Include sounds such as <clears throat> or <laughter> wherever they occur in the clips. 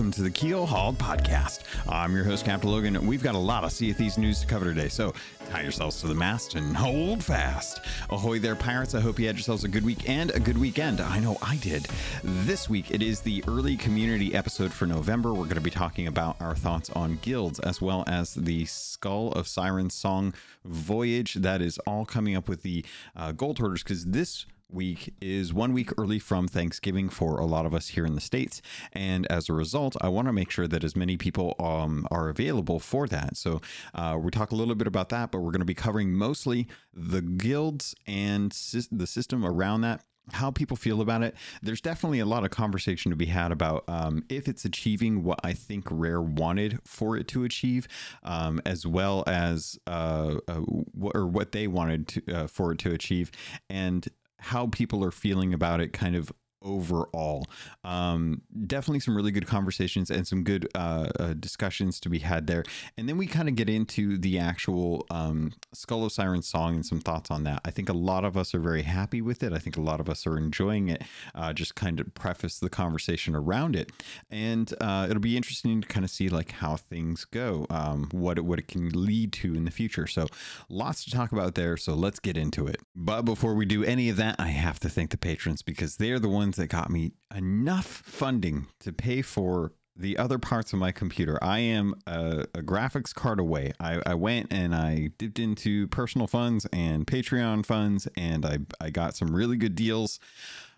welcome to the Keelhauled Podcast. I'm your host, Captain Logun, we've got a lot of Sea of Thieves news to cover today, so tie yourselves to the mast and hold fast. Ahoy there, pirates. I hope you had yourselves a good week and a good weekend. I know I did. This week, it is the early community episode for November. We're going to be talking about our thoughts on guilds, as well as the Skull of Sirens song voyage that is all coming up with the uh, Gold Hoarders, because this week is one week early from Thanksgiving for a lot of us here in the States. And as a result, I want to make sure that as many people um, are available for that. So uh, we talk a little bit about that, but we're going to be covering mostly the guilds and sy- the system around that how people feel about it. There's definitely a lot of conversation to be had about um, if it's achieving what I think Rare wanted for it to achieve, um, as well as uh, uh, or what they wanted to, uh, for it to achieve, and how people are feeling about it kind of overall. Um, definitely some really good conversations and some good uh, uh, discussions to be had there. And then we kind of get into the actual um, Skull of Siren song and some thoughts on that. I think a lot of us are very happy with it. I think a lot of us are enjoying it. Uh, just kind of preface the conversation around it, and uh, it'll be interesting to kind of see like how things go, um, what it, what it can lead to in the future. So lots to talk about there. So let's get into it. But before we do any of that, I have to thank the patrons because they're the ones that got me enough funding to pay for the other parts of my computer. I am a, a graphics card away. I, I, went and I dipped into personal funds and Patreon funds, and I, I got some really good deals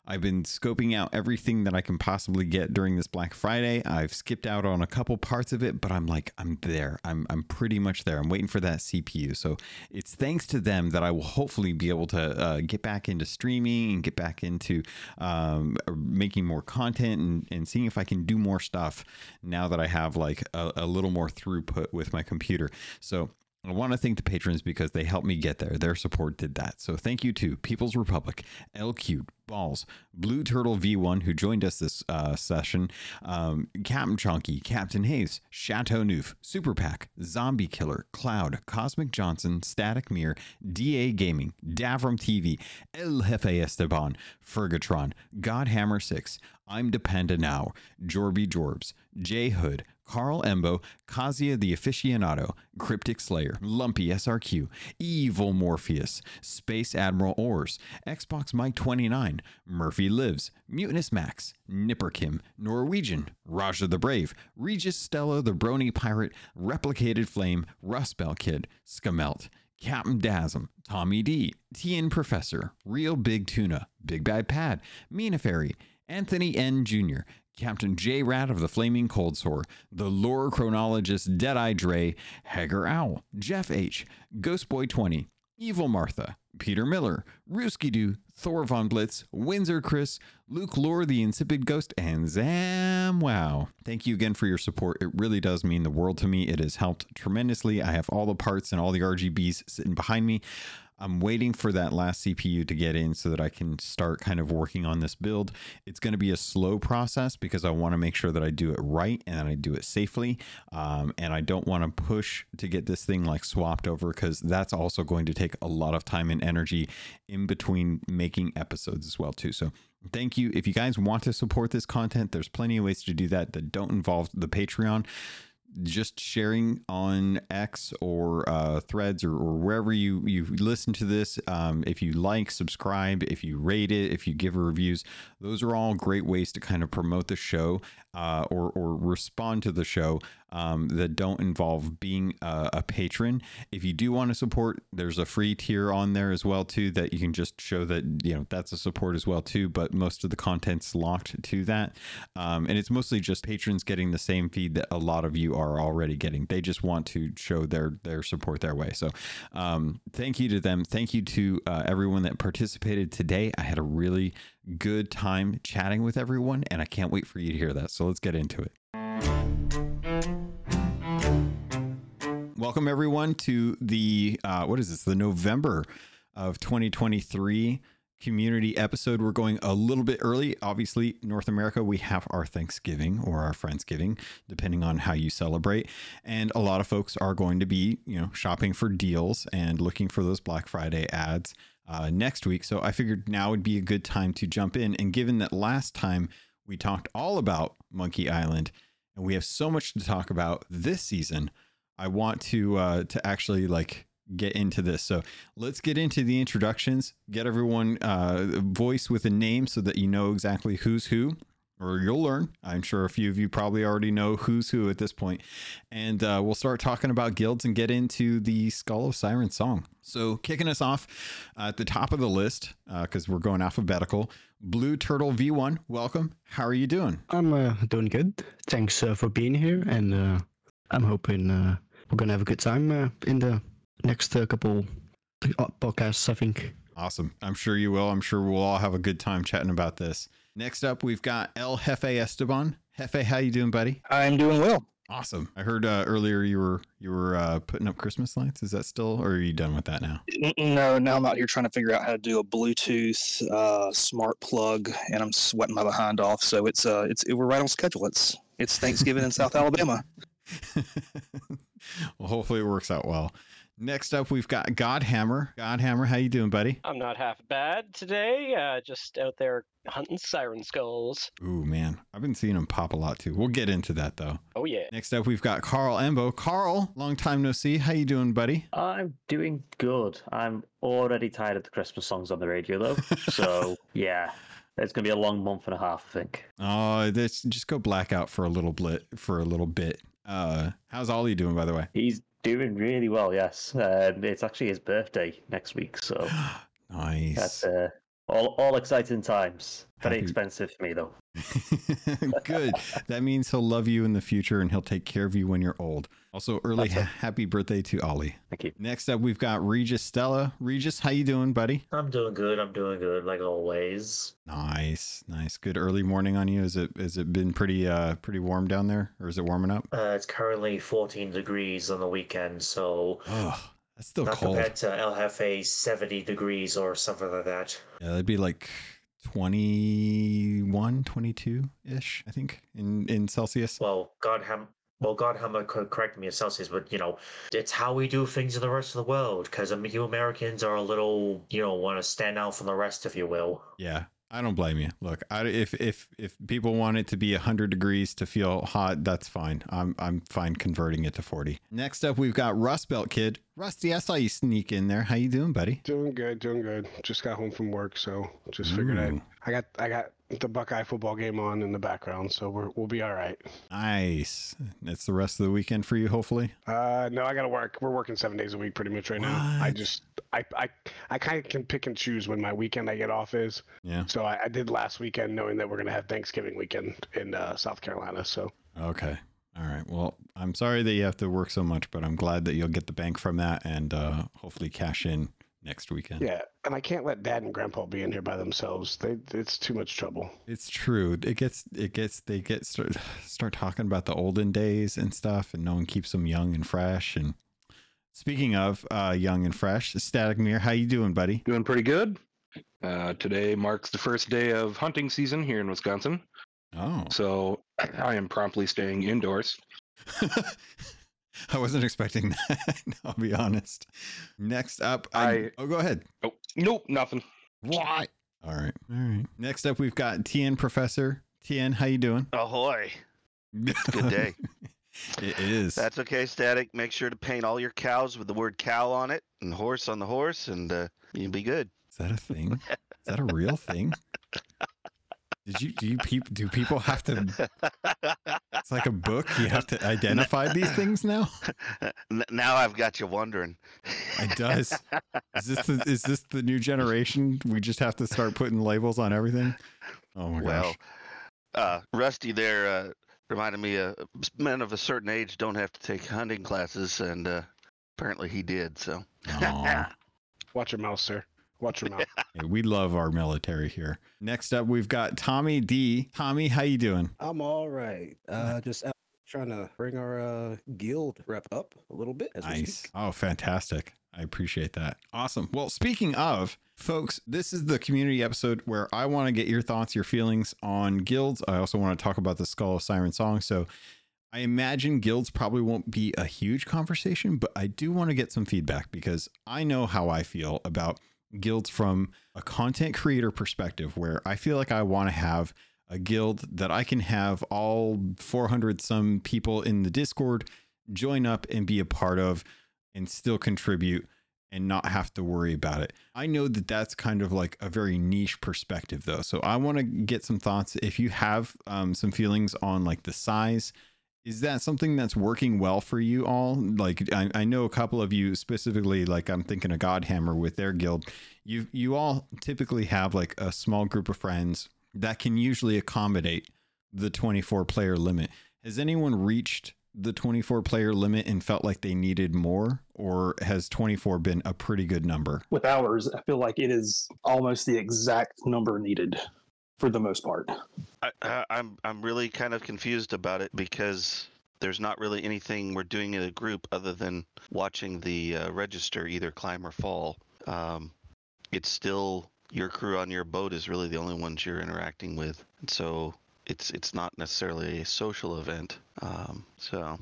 I've been scoping out everything that I can possibly get during this Black Friday. I've skipped out on a couple parts of it, but I'm like, I'm there. I'm, I'm pretty much there. I'm waiting for that CPU. So it's thanks to them that I will hopefully be able to uh, get back into streaming and get back into um, making more content and, and seeing if I can do more stuff now that I have like a, a little more throughput with my computer. So I want to thank the patrons because they helped me get there. Their support did that. So thank you to People's Republic, LQ, Balls, Blue Turtle V1, who joined us this uh, session, um, Captain Chunky, Captain Hayes, Chateau Neuf, Super Pack, Zombie Killer, Cloud, Cosmic Johnson, Static Mirror, DA Gaming, Davram TV, El Jefe Esteban, Fergatron, Godhammer 6, I'm Dependa Now, Jorby Jorbs, J Hood, Karl Embo, Kazia the Aficionado, Cryptic Slayer, Lumpy SRQ, Evil Morpheus, Space Admiral Ors, Xbox Mike 29, Murphy Lives, Mutinous Max, Nipper Kim, Norwegian, Raja the Brave, Regis Stella the Brony Pirate, Replicated Flame, Rust Belt Kid, Skamelt, Captain Dasm, Tommy D, TN Professor, Real Big Tuna, Big Bad Pad, Mina Fairy, Anthony N. Jr., Captain J Rat of the Flaming Cold Sore, the lore chronologist Deadeye Dre, Hager Owl, Jeff H., Ghost Boy 20, Evil Martha, Peter Miller, Rooski Doo, Thor Von Blitz, Windsor Chris, Luke Lore, the Insipid Ghost, and Zam Wow. Thank you again for your support. It really does mean the world to me. It has helped tremendously. I have all the parts and all the RGBs sitting behind me. I'm waiting for that last CPU to get in so that I can start kind of working on this build. It's going to be a slow process because I want to make sure that I do it right and I do it safely. Um, and I don't want to push to get this thing like swapped over because that's also going to take a lot of time and energy in between making episodes as well too. So thank you. If you guys want to support this content, there's plenty of ways to do that that don't involve the Patreon just sharing on X or uh, Threads or, or, wherever you you listen to this. Um, if you like, subscribe, if you rate it, if you give reviews, those are all great ways to kind of promote the show uh, or or respond to the show um, that don't involve being a, a, patron. If you do want to support, there's a free tier on there as well too that you can just show that you know that's a support as well too. But most of the content's locked to that, um, and it's mostly just patrons getting the same feed that a lot of you are already getting. They just want to show their their support their way. So um, thank you to them. Thank you to uh, everyone that participated today. I had a really good time chatting with everyone, and I can't wait for you to hear that. So let's get into it. Welcome everyone to the uh, what is this? The November of 2023 community episode. We're going a little bit early. Obviously, North America, we have our Thanksgiving or our Friendsgiving, depending on how you celebrate. And a lot of folks are going to be, you know, shopping for deals and looking for those Black Friday ads uh, next week. So I figured now would be a good time to jump in. And given that last time we talked all about Monkey Island and we have so much to talk about this season. I want to uh, to actually like get into this. So let's get into the introductions. Get everyone uh, voice with a name so that you know exactly who's who, or you'll learn. I'm sure a few of you probably already know who's who at this point. And uh, we'll start talking about guilds and get into the Skull of Siren song. So kicking us off uh, at the top of the list because we're going alphabetical. Blue Turtle V1, welcome. How are you doing? I'm uh, doing good. Thanks uh, for being here, and uh, I'm hoping uh, we're gonna have a good time uh, in the next uh, couple uh, podcasts. I think. Awesome. I'm sure you will. I'm sure we'll all have a good time chatting about this. Next up, we've got El Jefe Esteban. Jefe, how you doing, buddy? I'm doing well. Awesome. I heard uh, earlier you were you were uh, putting up Christmas lights. Is that still, or are you done with that now? No, now I'm out here trying to figure out how to do a Bluetooth uh, smart plug, and I'm sweating my behind off. So it's uh, it's we're right on schedule. It's it's Thanksgiving in South <laughs> Alabama. <laughs> well, hopefully it works out well. Next up, we've got Godhammer. Godhammer, how you doing, buddy? I'm not half bad today. Uh, just out there hunting siren skulls. Ooh, man, I've been seeing them pop a lot too. We'll get into that though. Oh yeah. Next up, we've got Karl Embo. Karl, long time no see. How you doing, buddy? I'm doing good. I'm already tired of the Christmas songs on the radio, though. <laughs> So yeah, it's gonna be a long month and a half, I think. Oh, this just go blackout for a little bit. For a little bit. Uh, how's Oli doing, by the way? He's doing really well. Yes, um, it's actually his birthday next week, so <gasps> nice. that's uh, all all exciting times. Very Happy- expensive for me though. <laughs> Good. That means he'll love you in the future and he'll take care of you when you're old. Also, early ha- happy birthday to Oli. Thank you. Next up, we've got Regis Stella. Regis, how you doing, buddy? I'm doing good. I'm doing good, like always. Nice, nice. Good early morning on you. Is it has it been pretty uh pretty warm down there, or is it warming up? Uh, it's currently 14 degrees on the weekend, so that's still not cold. compared to El Jefe 70 degrees or something like that. Yeah, that'd be like 21, 22 ish, I think, in in Celsius. Well, God ham, well, Godhammer uh, could correct me in Celsius, but you know, it's how we do things in the rest of the world. Because I mean, you Americans are a little, you know, want to stand out from the rest, if you will. Yeah, I don't blame you. Look, I, if if if people want it to be hundred degrees to feel hot, that's fine. I'm I'm fine converting it to forty. Next up, we've got Rust Belt Kid. Rusty, I saw you sneak in there. How you doing, buddy? Doing good, doing good. Just got home from work, so just figured Ooh. I I got I got the Buckeye football game on in the background, so we're we'll be all right. Nice. It's the rest of the weekend for you, hopefully. Uh, no, I got to work. We're working seven days a week pretty much right now. I just I I I kind of can pick and choose when my weekend I get off is. Yeah. So I, I did last weekend, knowing that we're gonna have Thanksgiving weekend in uh, South Carolina. So Okay. All right. Well, I'm sorry that you have to work so much, but I'm glad that you'll get the bank from that and uh, hopefully cash in next weekend. yeah, and I can't let Dad and Grandpa be in here by themselves. They it's too much trouble. It's true. It gets it gets they get start <sighs> start talking about the olden days and stuff, and no one keeps them young and fresh. And speaking of uh, young and fresh, Static Mirror, how you doing, buddy? Doing pretty good. Uh, today marks the first day of hunting season here in Wisconsin, Oh, so <clears throat> I am promptly staying indoors. <laughs> I wasn't expecting <laughs> that. <laughs> I'll be honest. Next up, I, I- oh go ahead. Oh, nope, nothing. What? All right, all right. Next up, we've got TN Professor. TN, how you doing? Ahoy. Good day. it is. That's okay, Static. Make sure to paint all your cows with the word cow on it and horse on the horse, and uh, you'll be good. Is that a thing? Is that a real thing? Did you do you peop, do people have to? It's like a book. You have to identify these things now. Now I've got you wondering. It does. Is this the, is this the new generation? We just have to start putting labels on everything. Oh my well, gosh! uh, Rusty there uh, reminded me uh, men of a certain age don't have to take hunting classes, and uh, apparently he did. So. <laughs> Watch your mouth, sir. Watch your mouth. <laughs> Hey, we love our military here. Next up, we've got Tommy D. Tommy, how you doing? I'm all right. Uh, just out trying to bring our uh, guild rep up a little bit. As we Nice. speak. Oh, fantastic. I appreciate that. Awesome. Well, speaking of, folks, this is the community episode where I want to get your thoughts, your feelings on guilds. I also want to talk about the Skull of Siren song. So I imagine guilds probably won't be a huge conversation, but I do want to get some feedback because I know how I feel about guilds from a content creator perspective, where I feel like I want to have a guild that I can have all 400 some people in the Discord join up and be a part of and still contribute and not have to worry about it. I know that that's kind of like a very niche perspective though. So I want to get some thoughts if you have um, some feelings on like the size is that something that's working well for you all? Like I, I know a couple of you specifically like i'm thinking of godhammer with their guild. You you all typically have like a small group of friends that can usually accommodate the 24 player limit. Has anyone reached the 24 player limit and felt like they needed more? Or has 24 been a pretty good number? With ours, I feel like it is almost the exact number needed for the most part. I, I'm I'm really kind of confused about it because there's not really anything we're doing in a group other than watching the uh, register either climb or fall. Um, it's still your crew on your boat is really the only ones you're interacting with, so it's it's not necessarily a social event. Um, so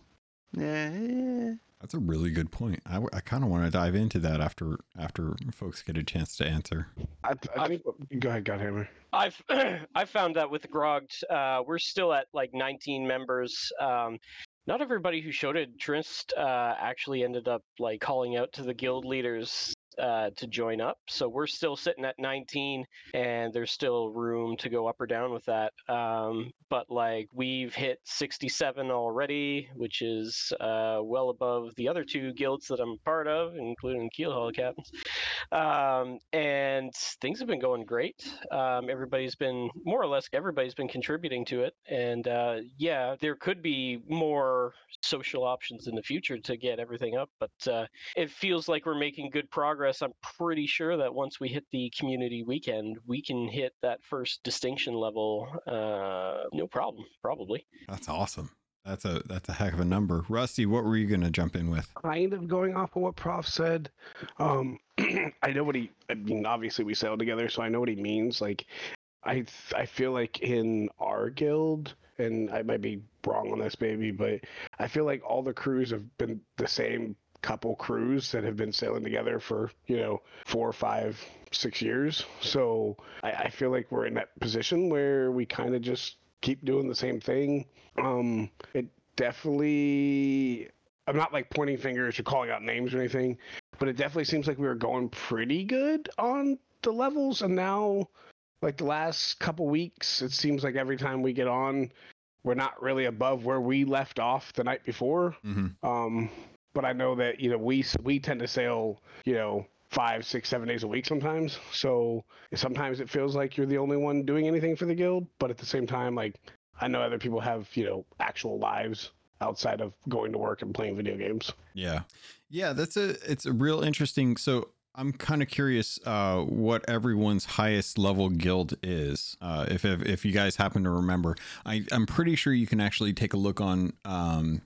yeah, that's a really good point i, I kind of want to dive into that after after folks get a chance to answer I, I think. Go ahead, Godhammer. I've <clears throat> I found that with Grogged, uh, we're still at like 19 members. Um, not everybody who showed interest uh, actually ended up like calling out to the guild leaders uh, to join up. So we're still sitting at 19, and there's still room to go up or down with that. Um, but like we've hit 67 already, which is uh, well above the other two guilds that I'm part of, including Keelhaul Captains. Um, and things have been going great. Um, everybody's been more or less everybody's been contributing to it, and uh, yeah, there could be more social options in the future to get everything up, but uh, it feels like we're making good progress. I'm pretty sure that once we hit the community weekend, we can hit that first distinction level, uh, no problem, probably. that's awesome that's a that's a heck of a number rusty what were you going to jump in with kind of going off of what Prof said. Um, <clears throat> I know what he. I mean, obviously we sailed together, so I know what he means. Like, I th- I feel like in our guild, and I might be wrong on this, maybe, but I feel like all the crews have been the same couple crews that have been sailing together for you know four, five, six years. So I, I feel like we're in that position where we kind of just keep doing the same thing. Um, it definitely I'm not like pointing fingers or calling out names or anything, but it definitely seems like we were going pretty good on the levels, and now, like the last couple weeks, it seems like every time we get on, we're not really above where we left off the night before. mm-hmm. Um, but I know that you know we we tend to sail, you know, five, six, seven days a week sometimes. So sometimes it feels like you're the only one doing anything for the guild, but at the same time, like I know other people have you know actual lives outside of going to work and playing video games. Yeah. Yeah, that's a it's a real interesting so I'm kind of curious uh, what everyone's highest level guild is. Uh, if, if if you guys happen to remember, I I'm pretty sure you can actually take a look on um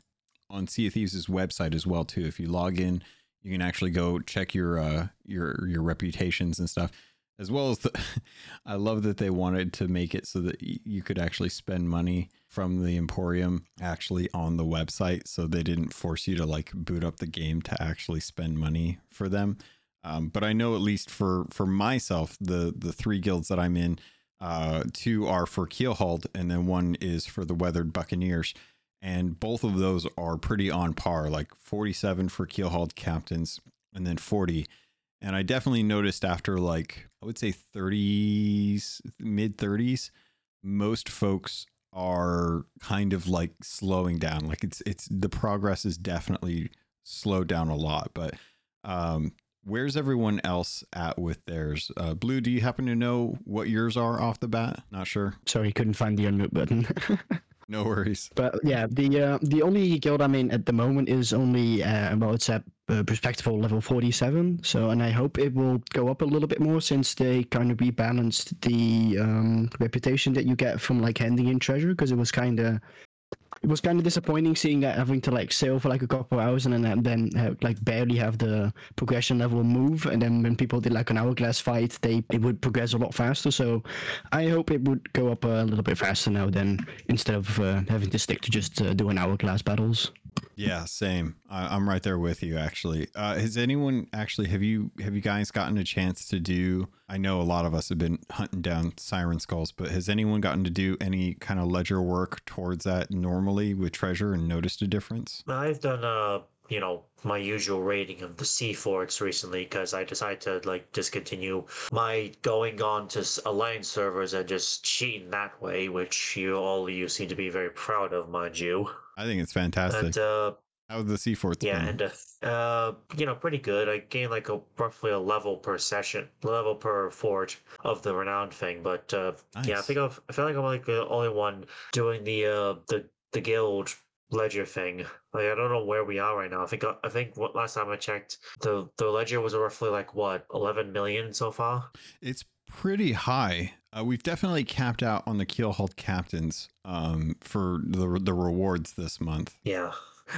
on Sea of Thieves' website as well too. If you log in, you can actually go check your uh your your reputations and stuff. As well as the, <laughs> I love that they wanted to make it so that you could actually spend money from the Emporium actually on the website, so they didn't force you to like boot up the game to actually spend money for them. Um, but I know at least for for myself, the the three guilds that I'm in, uh, two are for Keelhauled, and then one is for the Weathered Buccaneers, and both of those are pretty on par, like 47 for Keelhauled captains, and then 40. And I definitely noticed after like I would say 30s, mid 30s, most folks are kind of like slowing down. Like it's it's the progress is definitely slowed down a lot, but um where's everyone else at with theirs? Uh, Blue, do you happen to know what yours are off the bat? Not sure. Sorry, couldn't find the unmute button. <laughs> No worries. But yeah, the uh, the only guild I'm in at the moment is only uh, well, it's at uh, perspectival level 47. So, and I hope it will go up a little bit more since they kind of rebalanced the um, reputation that you get from like handing in treasure because it was kind of it was kind of disappointing seeing that having to like sail for like a couple hours and then then have, like barely have the progression level move. And then when people did like an hourglass fight they it would progress a lot faster. So i hope it would go up a little bit faster now then instead of uh, having to stick to just uh, doing hourglass battles Yeah, same. I, I'm right there with you. Actually, uh, has anyone actually have you have you guys gotten a chance to do? I know a lot of us have been hunting down siren skulls, but has anyone gotten to do any kind of ledger work towards that normally with treasure and noticed a difference? I've done uh you know my usual rating of the sea forts recently because I decided to like discontinue my going on to alliance servers and just cheating that way, which you all you seem to be very proud of, mind you. I think it's fantastic. And uh, How's the sea forts yeah, been? and uh, uh, you know, pretty good. I gained like a roughly a level per session, level per fort of the renowned thing. But uh, yeah, I think I've, I feel like I'm like the only one doing the uh the the guild ledger thing. Like I don't know where we are right now. I think I think what last time I checked, the the ledger was roughly like what 11 million so far. It's pretty high. Uh, we've definitely capped out on the Keelhauled captains um, for the the rewards this month. Yeah,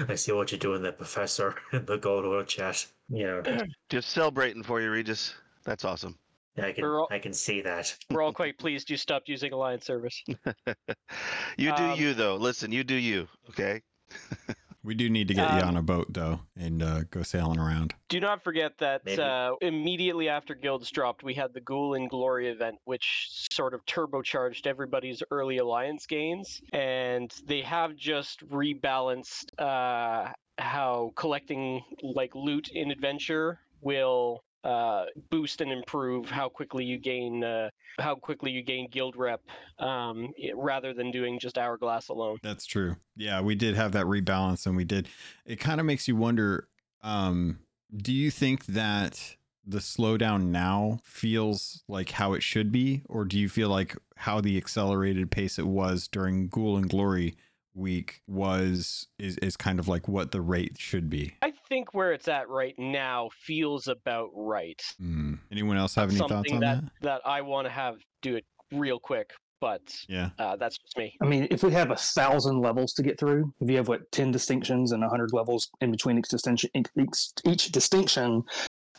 I see what you're doing there, Professor. <laughs> In the gold world chat. Yeah, <clears throat> Just celebrating for you, Regis. That's awesome. I can all- I can see that. We're all <laughs> quite pleased you stopped using Alliance service. <laughs> you do Um, you though. Listen, you do you. Okay. <laughs> We do need to get you Um, on a boat though and uh, go sailing around. Do not forget that uh, immediately after Guilds dropped, we had the Ghoul and Glory event, which sort of turbocharged everybody's early Alliance gains. And they have just rebalanced uh, how collecting like loot in Adventure will uh, boost and improve how quickly you gain uh, how quickly you gain guild rep um, rather than doing just hourglass alone. That's true. Yeah, we did have that rebalance, and we did. It kind of makes you wonder. Um, do you think that the slowdown now feels like how it should be, or do you feel like how the accelerated pace it was during Ghoul and Glory week was is is kind of like what the rate should be? I think where it's at right now feels about right. Hmm. Anyone else have any thoughts on that, that? that I want to have do it real quick, but Yeah. uh, that's just me. I mean, if we have a thousand levels to get through, if you have what ten distinctions and a hundred levels in between each distinction, each, each distinction,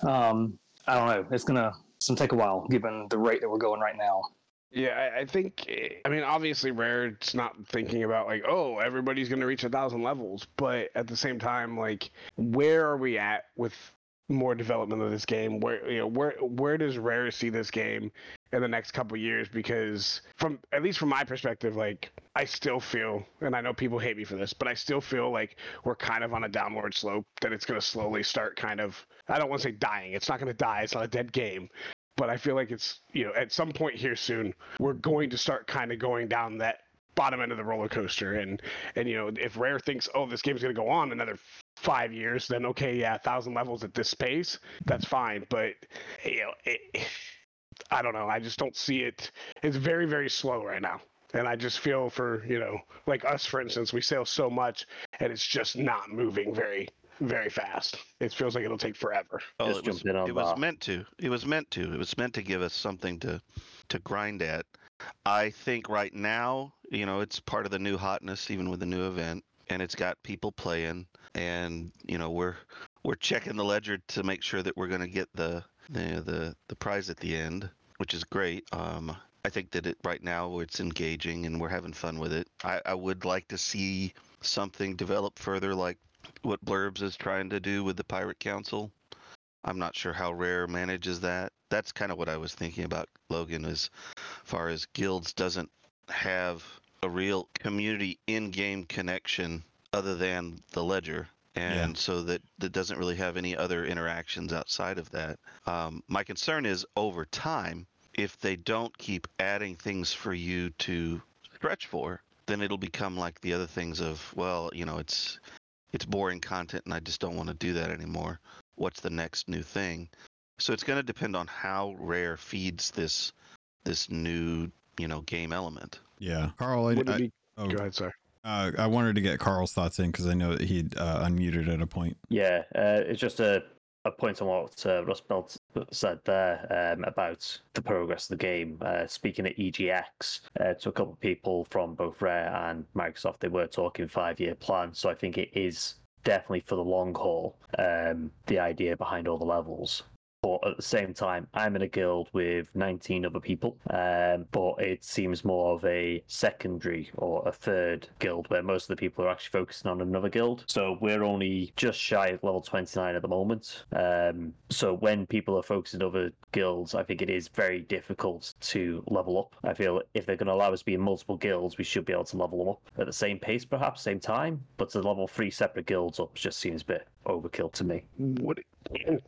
um, I don't know. It's gonna it's gonna take a while, given the rate that we're going right now. Yeah, I, I think. eh, I mean, obviously, Rare's not thinking about like, oh, everybody's going to reach a thousand levels, but at the same time, like, where are we at with more development of this game? Where you know, where where does Rare see this game in the next couple years? Because from at least from my perspective, like, I still feel, and I know people hate me for this, but I still feel like we're kind of on a downward slope. That it's going to slowly start kind of. I don't want to say dying. It's not going to die. It's not a dead game but I feel like it's you know at some point here soon we're going to start kind of going down that bottom end of the roller coaster. And and you know if Rare thinks oh this game's going to go on another five years then okay yeah a thousand levels at this pace that's fine. But you know it, I don't know. I just don't see it. It's very very slow right now. And I just feel for you know like us for instance we sell so much and it's just not moving very very fast it feels like it'll take forever Oh, Just it was, jump in on it was that. meant to. It was meant to. It was meant to give us something to to grind at. I think right now, you know, it's part of the new hotness, even with the new event, and it's got people playing, and you know, we're we're checking the ledger to make sure that we're going to get the the the the prize at the end, which is great. Um, I think that it right now it's engaging and we're having fun with it. I, I would like to see something develop further, like what Blurbs is trying to do with the Pirate Council. I'm not sure how Rare manages that. That's kind of what I was thinking about Logun as far as guilds doesn't have a real community in-game connection other than the ledger and so that that doesn't really have any other interactions outside of that um, my concern is over time if they don't keep adding things for you to stretch for then it'll become like the other things of well you know it's it's boring content and i just don't want to do that anymore. What's the next new thing? So it's going to depend on how rare feeds this this new you know game element. Yeah, Karl. I, Would I- be- oh, go ahead sir uh, I wanted to get Karl's thoughts in because I know that he'd uh, unmuted at a point. Yeah, uh, it's just a, a point on what uh, Rust Belt said there um, about the progress of the game. Uh, speaking at EGX uh, to a couple of people from both Rare and Microsoft, they were talking five year plan. So I think it is definitely for the long haul, um, the idea behind all the levels. But at the same time, I'm in a guild with 19 other people, um, but it seems more of a secondary or a third guild where most of the people are actually focusing on another guild. So we're only just shy of level 29 at the moment. Um, so when people are focusing on other guilds, I think it is very difficult to level up. I feel if they're going to allow us to be in multiple guilds, we should be able to level them up at the same pace, perhaps, same time. But to level three separate guilds up just seems a bit overkill to me. It,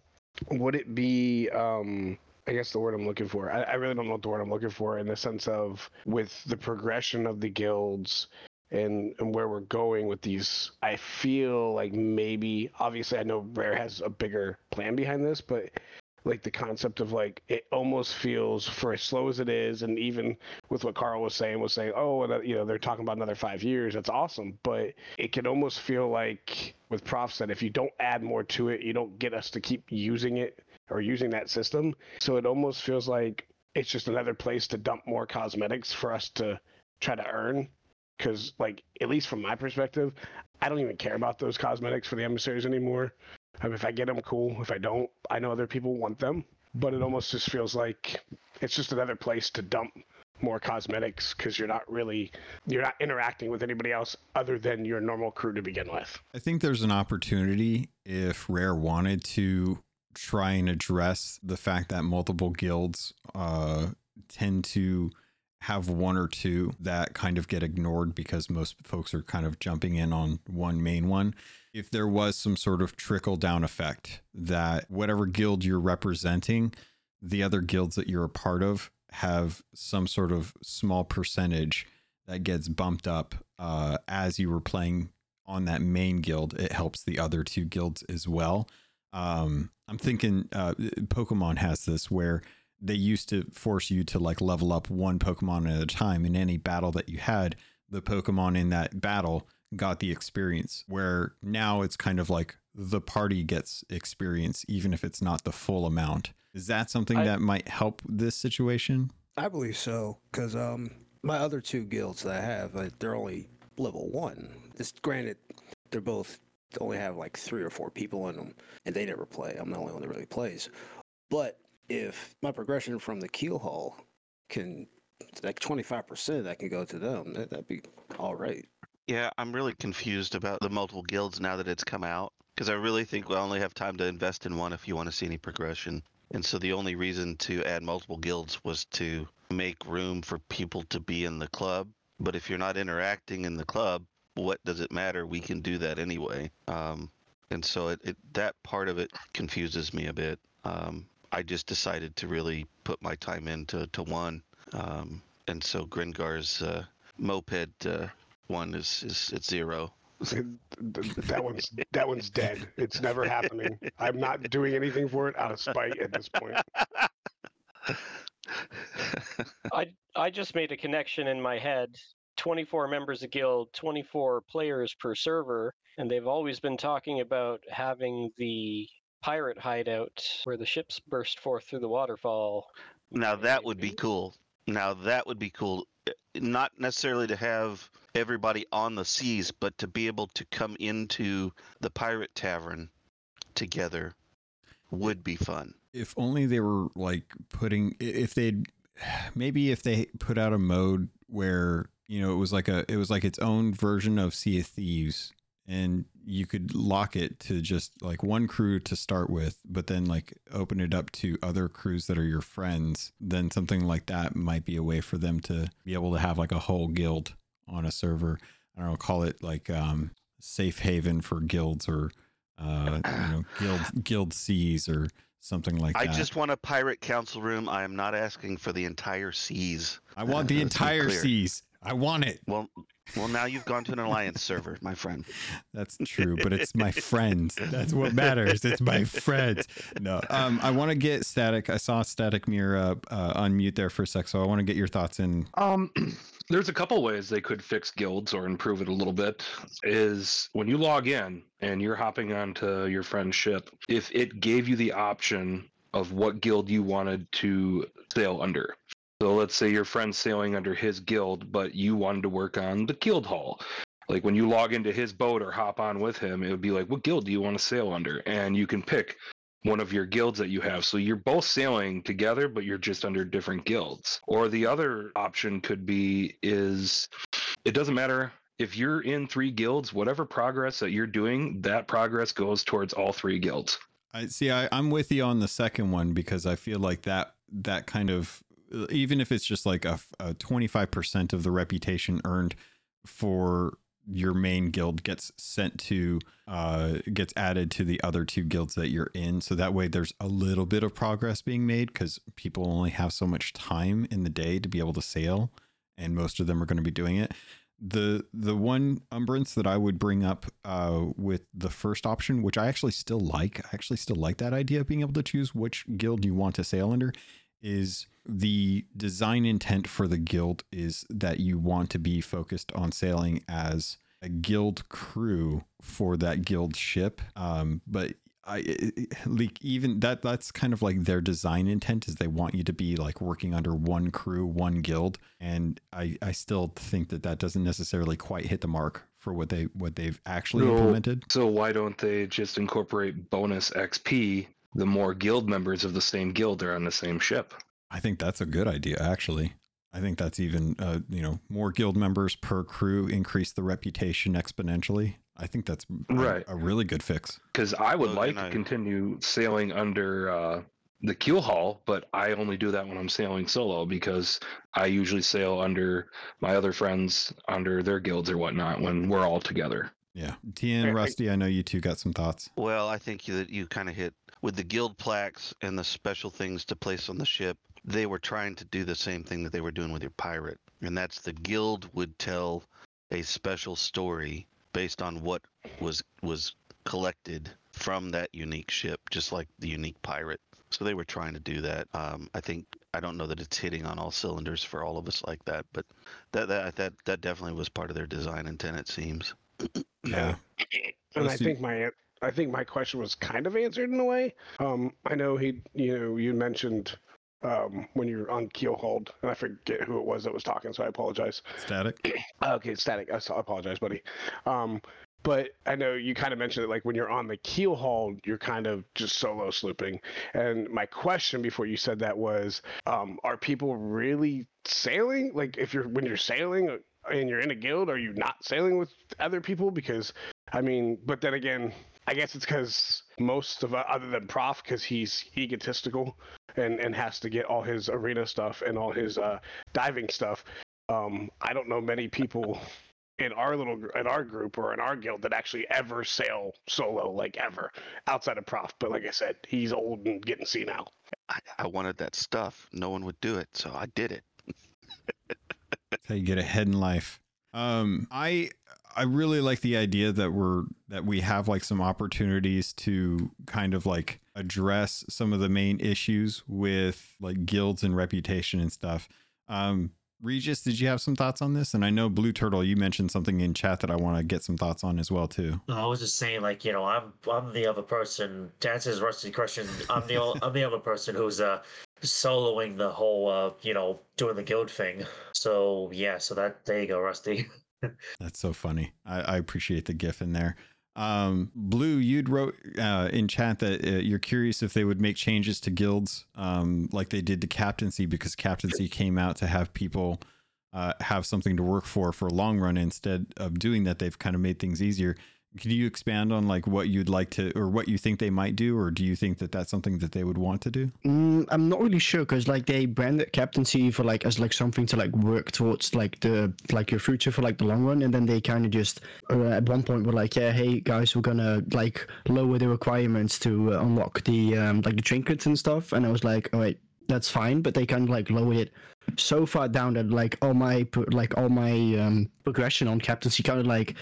would it be um I guess the word I'm looking for. I, I really don't know what the word I'm looking for in the sense of with the progression of the guilds and, and where we're going with these. I feel like maybe obviously I know Rare has a bigger plan behind this, but like the concept of like it almost feels for as slow as it is and even with what Karl was saying was saying oh and, uh, you know they're talking about another five years that's awesome. But it can almost feel like with prof that if you don't add more to it you don't get us to keep using it or using that system. So it almost feels like it's just another place to dump more cosmetics for us to try to earn. Because like at least from my perspective i don't even care about those cosmetics for the emissaries anymore I mean, if I get them, cool. If I don't, I know other people want them. But it almost just feels like it's just another place to dump more cosmetics because you're not really you're not interacting with anybody else other than your normal crew to begin with. I think there's an opportunity if Rare wanted to try and address the fact that multiple guilds uh, tend to have one or two that kind of get ignored because most folks are kind of jumping in on one main one if there was some sort of trickle down effect that whatever guild you're representing, the other guilds that you're a part of have some sort of small percentage that gets bumped up uh, as you were playing on that main guild. It helps the other two guilds as well. Um, I'm thinking uh, Pokemon has this where they used to force you to like level up one Pokemon at a time in any battle that you had. The Pokemon in that battle got the experience where now it's kind of like the party gets experience even if it's not the full amount is that something I- that might help this situation I believe so, because um, my other two guilds that I have, like, they're only level one. This, granted, they're both they only have like three or four people in them, and they never play. I'm the only one that really plays. But if my progression from the keel haul can like 25% that can go to them, that, that'd be all right. Yeah, I'm really confused about the multiple guilds now that it's come out because I really think we only have time to invest in one if you want to see any progression. And so the only reason to add multiple guilds was to make room for people to be in the club. But if you're not interacting in the club, what does it matter? We can do that anyway. Um, and so it, it that part of it confuses me a bit. Um, I just decided to really put my time into to one. Um, and so Gringar's uh, moped uh, one is is at zero. <laughs> that one's that one's dead. It's never happening. I'm not doing anything for it out of spite at this point. <laughs> I I just made a connection in my head. 24 members of guild, 24 players per server, and they've always been talking about having the pirate hideout where the ships burst forth through the waterfall. Now that would be cool. Now that would be cool. Not necessarily to have everybody on the seas, but to be able to come into the pirate tavern together would be fun. if only they were like putting if they'd <sighs> maybe if they put out a mode where you know it was like a it was like its own version of sea of thieves and you could lock it to just like one crew to start with but then like open it up to other crews that are your friends then something like that might be a way for them to be able to have like a whole guild on a server i don't know call it like um safe haven for guilds or uh you know <clears throat> guild guild seas or something like I that I just want a pirate council room. I am not asking for the entire seas. I want the <laughs> entire seas. I want it. Well, well, now you've gone to an alliance server, my friend. That's true, but it's my friends. That's what matters. It's my friends. No, um, I want to get static. I saw static mirror up, uh, unmute there for a sec, so I want to get your thoughts in. Um, <clears throat> there's a couple ways they could fix guilds or improve it a little bit. Is when you log in and you're hopping onto your friend's ship, if it gave you the option of what guild you wanted to sail under. So let's say your friend's sailing under his guild, but you wanted to work on the guild hall. Like when you log into his boat or hop on with him, it would be like, what guild do you want to sail under? And you can pick one of your guilds that you have. So you're both sailing together, but you're just under different guilds. Or the other option could be is it doesn't matter if you're in three guilds, whatever progress that you're doing, that progress goes towards all three guilds. I see. I, I'm with you on the second one because I feel like that that kind of even if it's just like a, a 25% of the reputation earned for your main guild gets sent to uh gets added to the other two guilds that you're in. So that way there's a little bit of progress being made because people only have so much time in the day to be able to sail and most of them are going to be doing it. The the one umbrance that I would bring up uh, with the first option, which I actually still like, I actually still like that idea of being able to choose which guild you want to sail under, is the design intent for the guild is that you want to be focused on sailing as a guild crew for that guild ship. Um, but I like even that that's kind of like their design intent is they want you to be like working under one crew, one guild, and I I still think that that doesn't necessarily quite hit the mark for what they what they've actually No. implemented. So why don't they just incorporate bonus XP the more guild members of the same guild are on the same ship? I think that's a good idea actually. I think that's even uh, you know more guild members per crew increase the reputation exponentially. I think that's Right. a, really good fix. Because I would Logun, like I- to continue sailing under uh, the keel haul, but I only do that when I'm sailing solo because I usually sail under my other friends under their guilds or whatnot when we're all together. Yeah, TN, I- Rusty, I know you two got some thoughts. Well, I think that you kind of hit with the guild plaques and the special things to place on the ship. They were trying to do the same thing that they were doing with your pirate, and that's the guild would tell a special story based on what was was collected from that unique ship, just like the unique pirate. So they were trying to do that. Um, I think I don't know that it's hitting on all cylinders for all of us like that, but that that that that definitely was part of their design intent. It seems. Yeah. <laughs> And I Let's see. think my an- I think my question was kind of answered in a way. Um, I know he, you know, you mentioned um, when you're on keel hold, and I forget who it was that was talking, so I apologize. Static. <clears throat> Okay, static. I apologize, buddy. Um, but I know you kind of mentioned it like when you're on the keel haul, you're kind of just solo slooping. And my question before you said that was, um, are people really sailing? Like if you're when you're sailing uh, and you're in a guild, are you not sailing with other people? Because I mean, but then again, I guess it's because most of uh, other than Prof, because he's egotistical and and has to get all his arena stuff and all his uh, diving stuff. Um, I don't know many people in our little in our group or in our guild that actually ever sail solo, like ever, outside of Prof. But like I said, he's old and getting senile. I, I wanted that stuff. No one would do it, so I did it. <laughs> That's how you get ahead in life. Um, I I really like the idea that we're that we have like some opportunities to kind of like address some of the main issues with like guilds and reputation and stuff. Um, Regis, did you have some thoughts on this? And I know Blue Turtle, you mentioned something in chat that I want to get some thoughts on as well too. I was just saying, like you know, I'm I'm the other person. To answer his Rusty question, I'm the I'm the other person who's uh soloing the whole uh you know doing the guild thing. So yeah, so that there you go, Rusty. <laughs> That's so funny. I, I appreciate the gif in there. Um, Blue, you'd wrote uh, in chat that uh, you're curious if they would make changes to guilds, um, like they did to captaincy, because captaincy came out to have people uh, have something to work for for a long run. Instead of doing that, they've kind of made things easier. Can you expand on like what you'd like to, or what you think they might do, or do you think that that's something that they would want to do? Mm, I'm not really sure because like they branded captaincy for like as like something to like work towards like the like your future for like the long run, and then they kind of just uh, at one point were like, yeah, hey guys, we're gonna like lower the requirements to uh, unlock the um, like the trinkets and stuff, and I was like, all right, that's fine, but they kind of like lowered it so far down that like all my like all my um progression on captaincy kind of like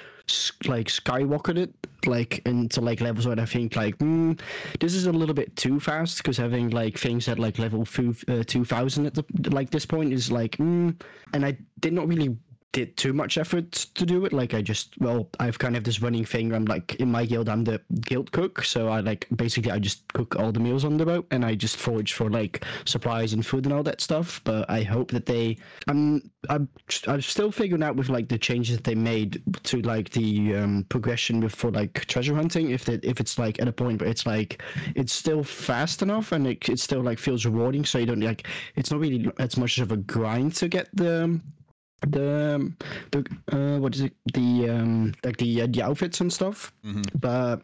like skyrocketed like into like levels where I think like mm, this is a little bit too fast because having like things at like level uh, 2000 at the like this point is like mm, and I did not really did too much effort to do it. Like I just well, I've kind of this running thing. I'm like in my guild, I'm the guild cook, so I like basically I just cook all the meals on the boat, and I just forage for like supplies and food and all that stuff. But I hope that they, I'm I'm I'm still figuring out with like the changes that they made to like the um, progression with for like treasure hunting. If that if it's like at a point where it's like it's still fast enough and it, it still like feels rewarding, so you don't like it's not really as much of a grind to get the the the uh, what is it the um like the uh, the outfits and stuff Mhm. but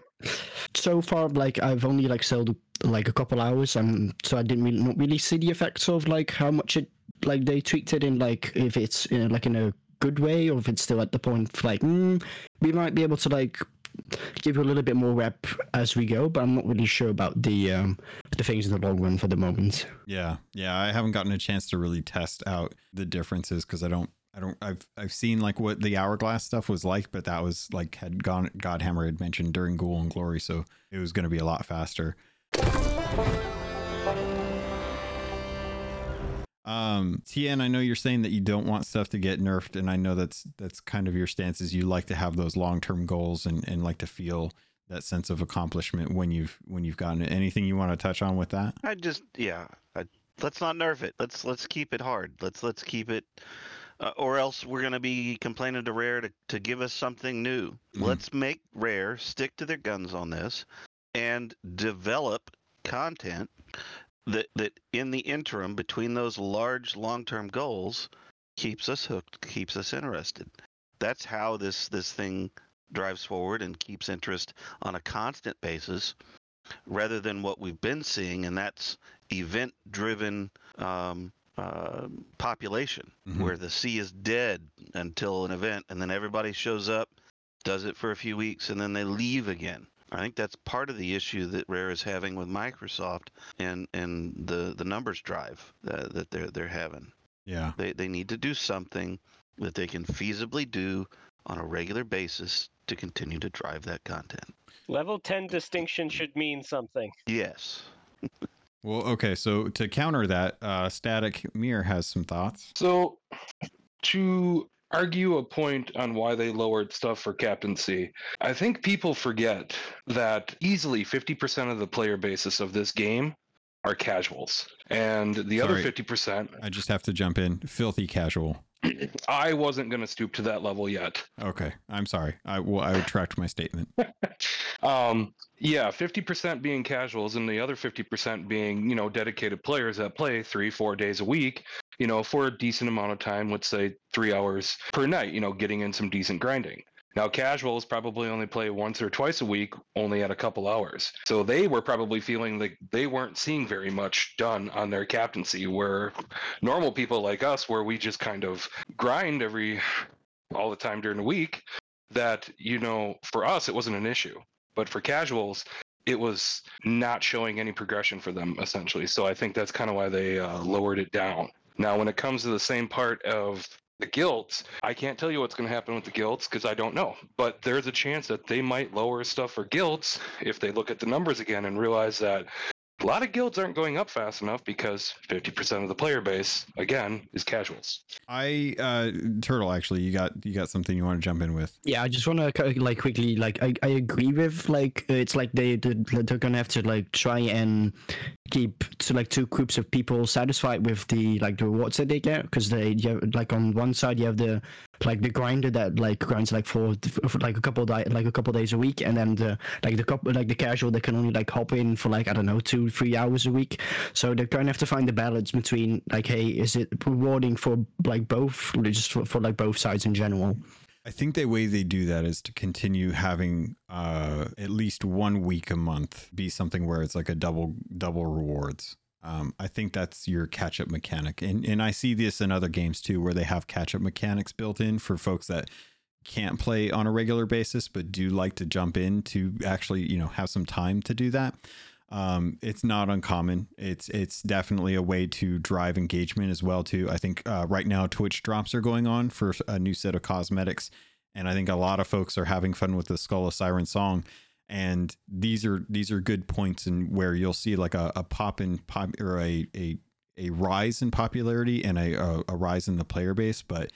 so far like i've only like sold like a couple hours and so i didn't really not really see the effects of like how much it like they tweaked it in like if it's you know, like in a good way or if it's still at the point of, like mm, we might be able to like give you a little bit more rep as we go but i'm not really sure about the um the things in the long run for the moment Yeah, yeah. I haven't gotten a chance to really test out the differences because I don't, I don't, I've, I've seen like what the hourglass stuff was like, but that was like had gone, Godhammer had mentioned during Gold and Glory, so it was going to be a lot faster. Um, TN, I know you're saying that you don't want stuff to get nerfed, and I know that's that's kind of your stance. Is you like to have those long term goals and and like to feel that sense of accomplishment when you've when you've gotten it. Anything you want to touch on with that? I just yeah. I, let's not nerf it. Let's let's keep it hard. Let's let's keep it, uh, or else we're gonna be complaining to Rare to to give us something new. Mhm. Let's make Rare stick to their guns on this, and develop content that that in the interim between those large long term goals keeps us hooked, keeps us interested. That's how this this thing drives forward and keeps interest on a constant basis rather than what we've been seeing, and that's event driven um, uh, population Mhm. where the sea is dead until an event, and then everybody shows up, does it for a few weeks, and then they leave again. I think that's part of the issue that Rare is having with Microsoft and, and the, the numbers drive uh, that they're they're having. Yeah. They they need to do something that they can feasibly do on a regular basis to continue to drive that content. Level 10 distinction should mean something. Yes. <laughs> Well, okay. So to counter that, uh, Static Mirror has some thoughts. So, to argue a point on why they lowered stuff for captaincy, I think people forget that easily 50% of the player basis of this game are casuals. And the other 50%, I just have to jump in. Filthy casual. <clears throat> I wasn't going to stoop to that level yet. Okay, I'm sorry. I will. I retract my statement. <laughs> um, yeah, 50% being casuals and the other 50% being, you know, dedicated players that play three, four days a week, you know, for a decent amount of time, let's say three hours per night, you know, getting in some decent grinding. Now, casuals probably only play once or twice a week, only at a couple hours. So they were probably feeling like they weren't seeing very much done on their captaincy, where normal people like us, where we just kind of grind every all the time during the week, that, you know, for us, it wasn't an issue. But for casuals, it was not showing any progression for them, essentially. So I think that's kind of why they uh, lowered it down. Now, when it comes to the same part of the guilds, I can't tell you what's going to happen with the guilds because I don't know. But there's a chance that they might lower stuff for guilds if they look at the numbers again and realize that a lot of guilds aren't going up fast enough because 50% of the player base, again, is casuals. I uh, Turtle. Actually, you got you got something you want to jump in with? Yeah, I just want to like quickly like I, I agree with like uh, it's like they they- they're gonna have to like try and keep to like two groups of people satisfied with the like the rewards that they get because they you have, like on one side you have the like the grinder that like grinds like for, for like a couple di- like a couple days a week and then the like the couple like the casual that can only like hop in for like I don't know two three hours a week so they're gonna have to find the balance between like hey is it rewarding for like both just for, for like both sides in general. I think the way they do that is to continue having uh, at least one week a month be something where it's like a double double rewards. Um, I think that's your catch up mechanic, and and I see this in other games too, where they have catch up mechanics built in for folks that can't play on a regular basis but do like to jump in to actually you know have some time to do that. Um, it's not uncommon. It's it's definitely a way to drive engagement as well too. I think uh, right now Twitch drops are going on for a new set of cosmetics, and I think a lot of folks are having fun with the Skull of Siren song. And these are these are good points in where you'll see like a, a pop in pop or a, a a rise in popularity and a, a, a rise in the player base, but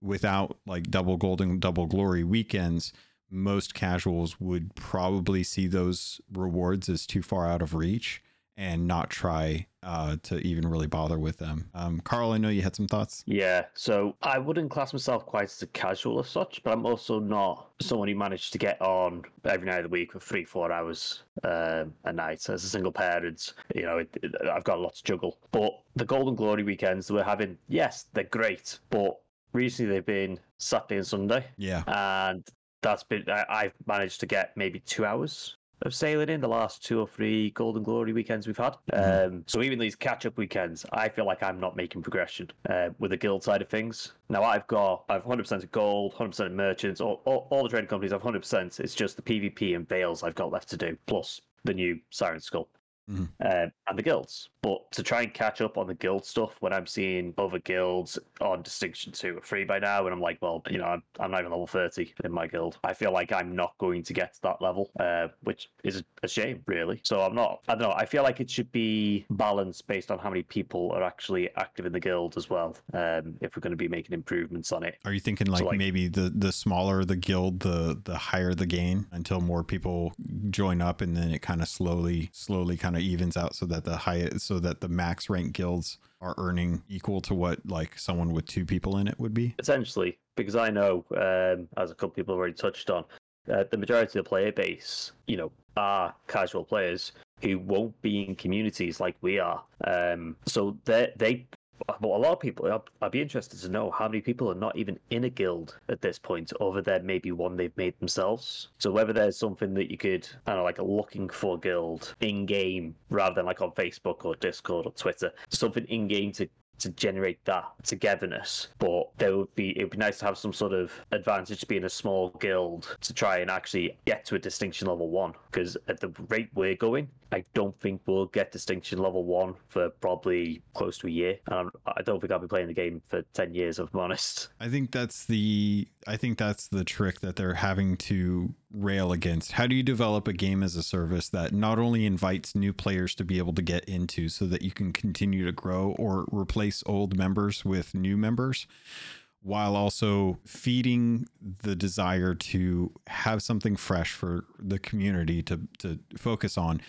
without like double golden double glory weekends, most casuals would probably see those rewards as too far out of reach and not try uh, to even really bother with them. Um, Karl, I know you had some thoughts. Yeah, so I wouldn't class myself quite as a casual as such, but I'm also not someone who managed to get on every night of the week for three, four hours um, a night. As a single parent, you know, it, it, I've got a lot to juggle. But the Golden Glory weekends that we're having, yes, they're great, but recently they've been Saturday and Sunday, Yeah. and that's been I, I've managed to get maybe two hours of sailing in the last two or three Golden Glory weekends we've had. Um, so even these catch up weekends, I feel like I'm not making progression uh, with the guild side of things. Now I've got I've 100% of gold, 100% of merchants, all, all, all the trading companies have 100%. It's just the PvP and Bales I've got left to do, plus the new Siren Skull. Mhm. Um, and the guilds, but to try and catch up on the guild stuff when I'm seeing other guilds on Distinction 2 or 3 by now, and I'm like, well, you know, I'm, I'm not even level 30 in my guild. I feel like I'm not going to get to that level, uh, which is a shame, really. So I'm not, I don't know, I feel like it should be balanced based on how many people are actually active in the guild as well, um, if we're going to be making improvements on it. Are you thinking like, like- maybe the the smaller the guild, the the higher the gain until more people join up, and then it kind of slowly slowly kind of evens out so that the high so that the max rank guilds are earning equal to what like someone with two people in it would be. essentially because I know, um, as a couple people have already touched on, uh, the majority of the player base, you know, are casual players who won't be in communities like we are. Um, so they they. Well, a lot of people, I'd, I'd be interested to know how many people are not even in a guild at this point, other than maybe one they've made themselves. So whether there's something that you could, I don't know, like a looking for guild in game rather than like on Facebook or Discord or Twitter, something in game to to generate that togetherness. But there would be it would be nice to have some sort of advantage to being a small guild to try and actually get to a distinction level one. Because at the rate we're going, I don't think we'll get distinction level one for probably close to a year. And I don't think I'll be playing the game for ten years. If I'm honest. I think that's the I think that's the trick that they're having to rail against. How do you develop a game as a service that not only invites new players to be able to get into so that you can continue to grow or replace old members with new members while also feeding the desire to have something fresh for the community to to focus on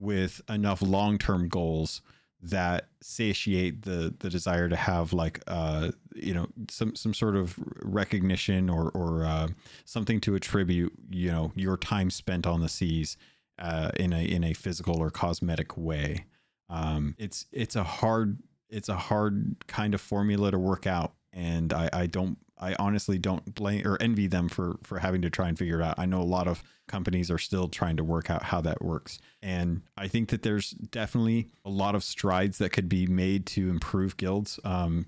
with enough long-term goals that satiate the the desire to have like uh you know some some sort of recognition or or uh, something to attribute you know your time spent on the seas uh, in a in a physical or cosmetic way. Um, it's it's a hard it's a hard kind of formula to work out, and I I don't I honestly don't blame or envy them for for having to try and figure it out. I know a lot of companies are still trying to work out how that works, and I think that there's definitely a lot of strides that could be made to improve guilds. Um,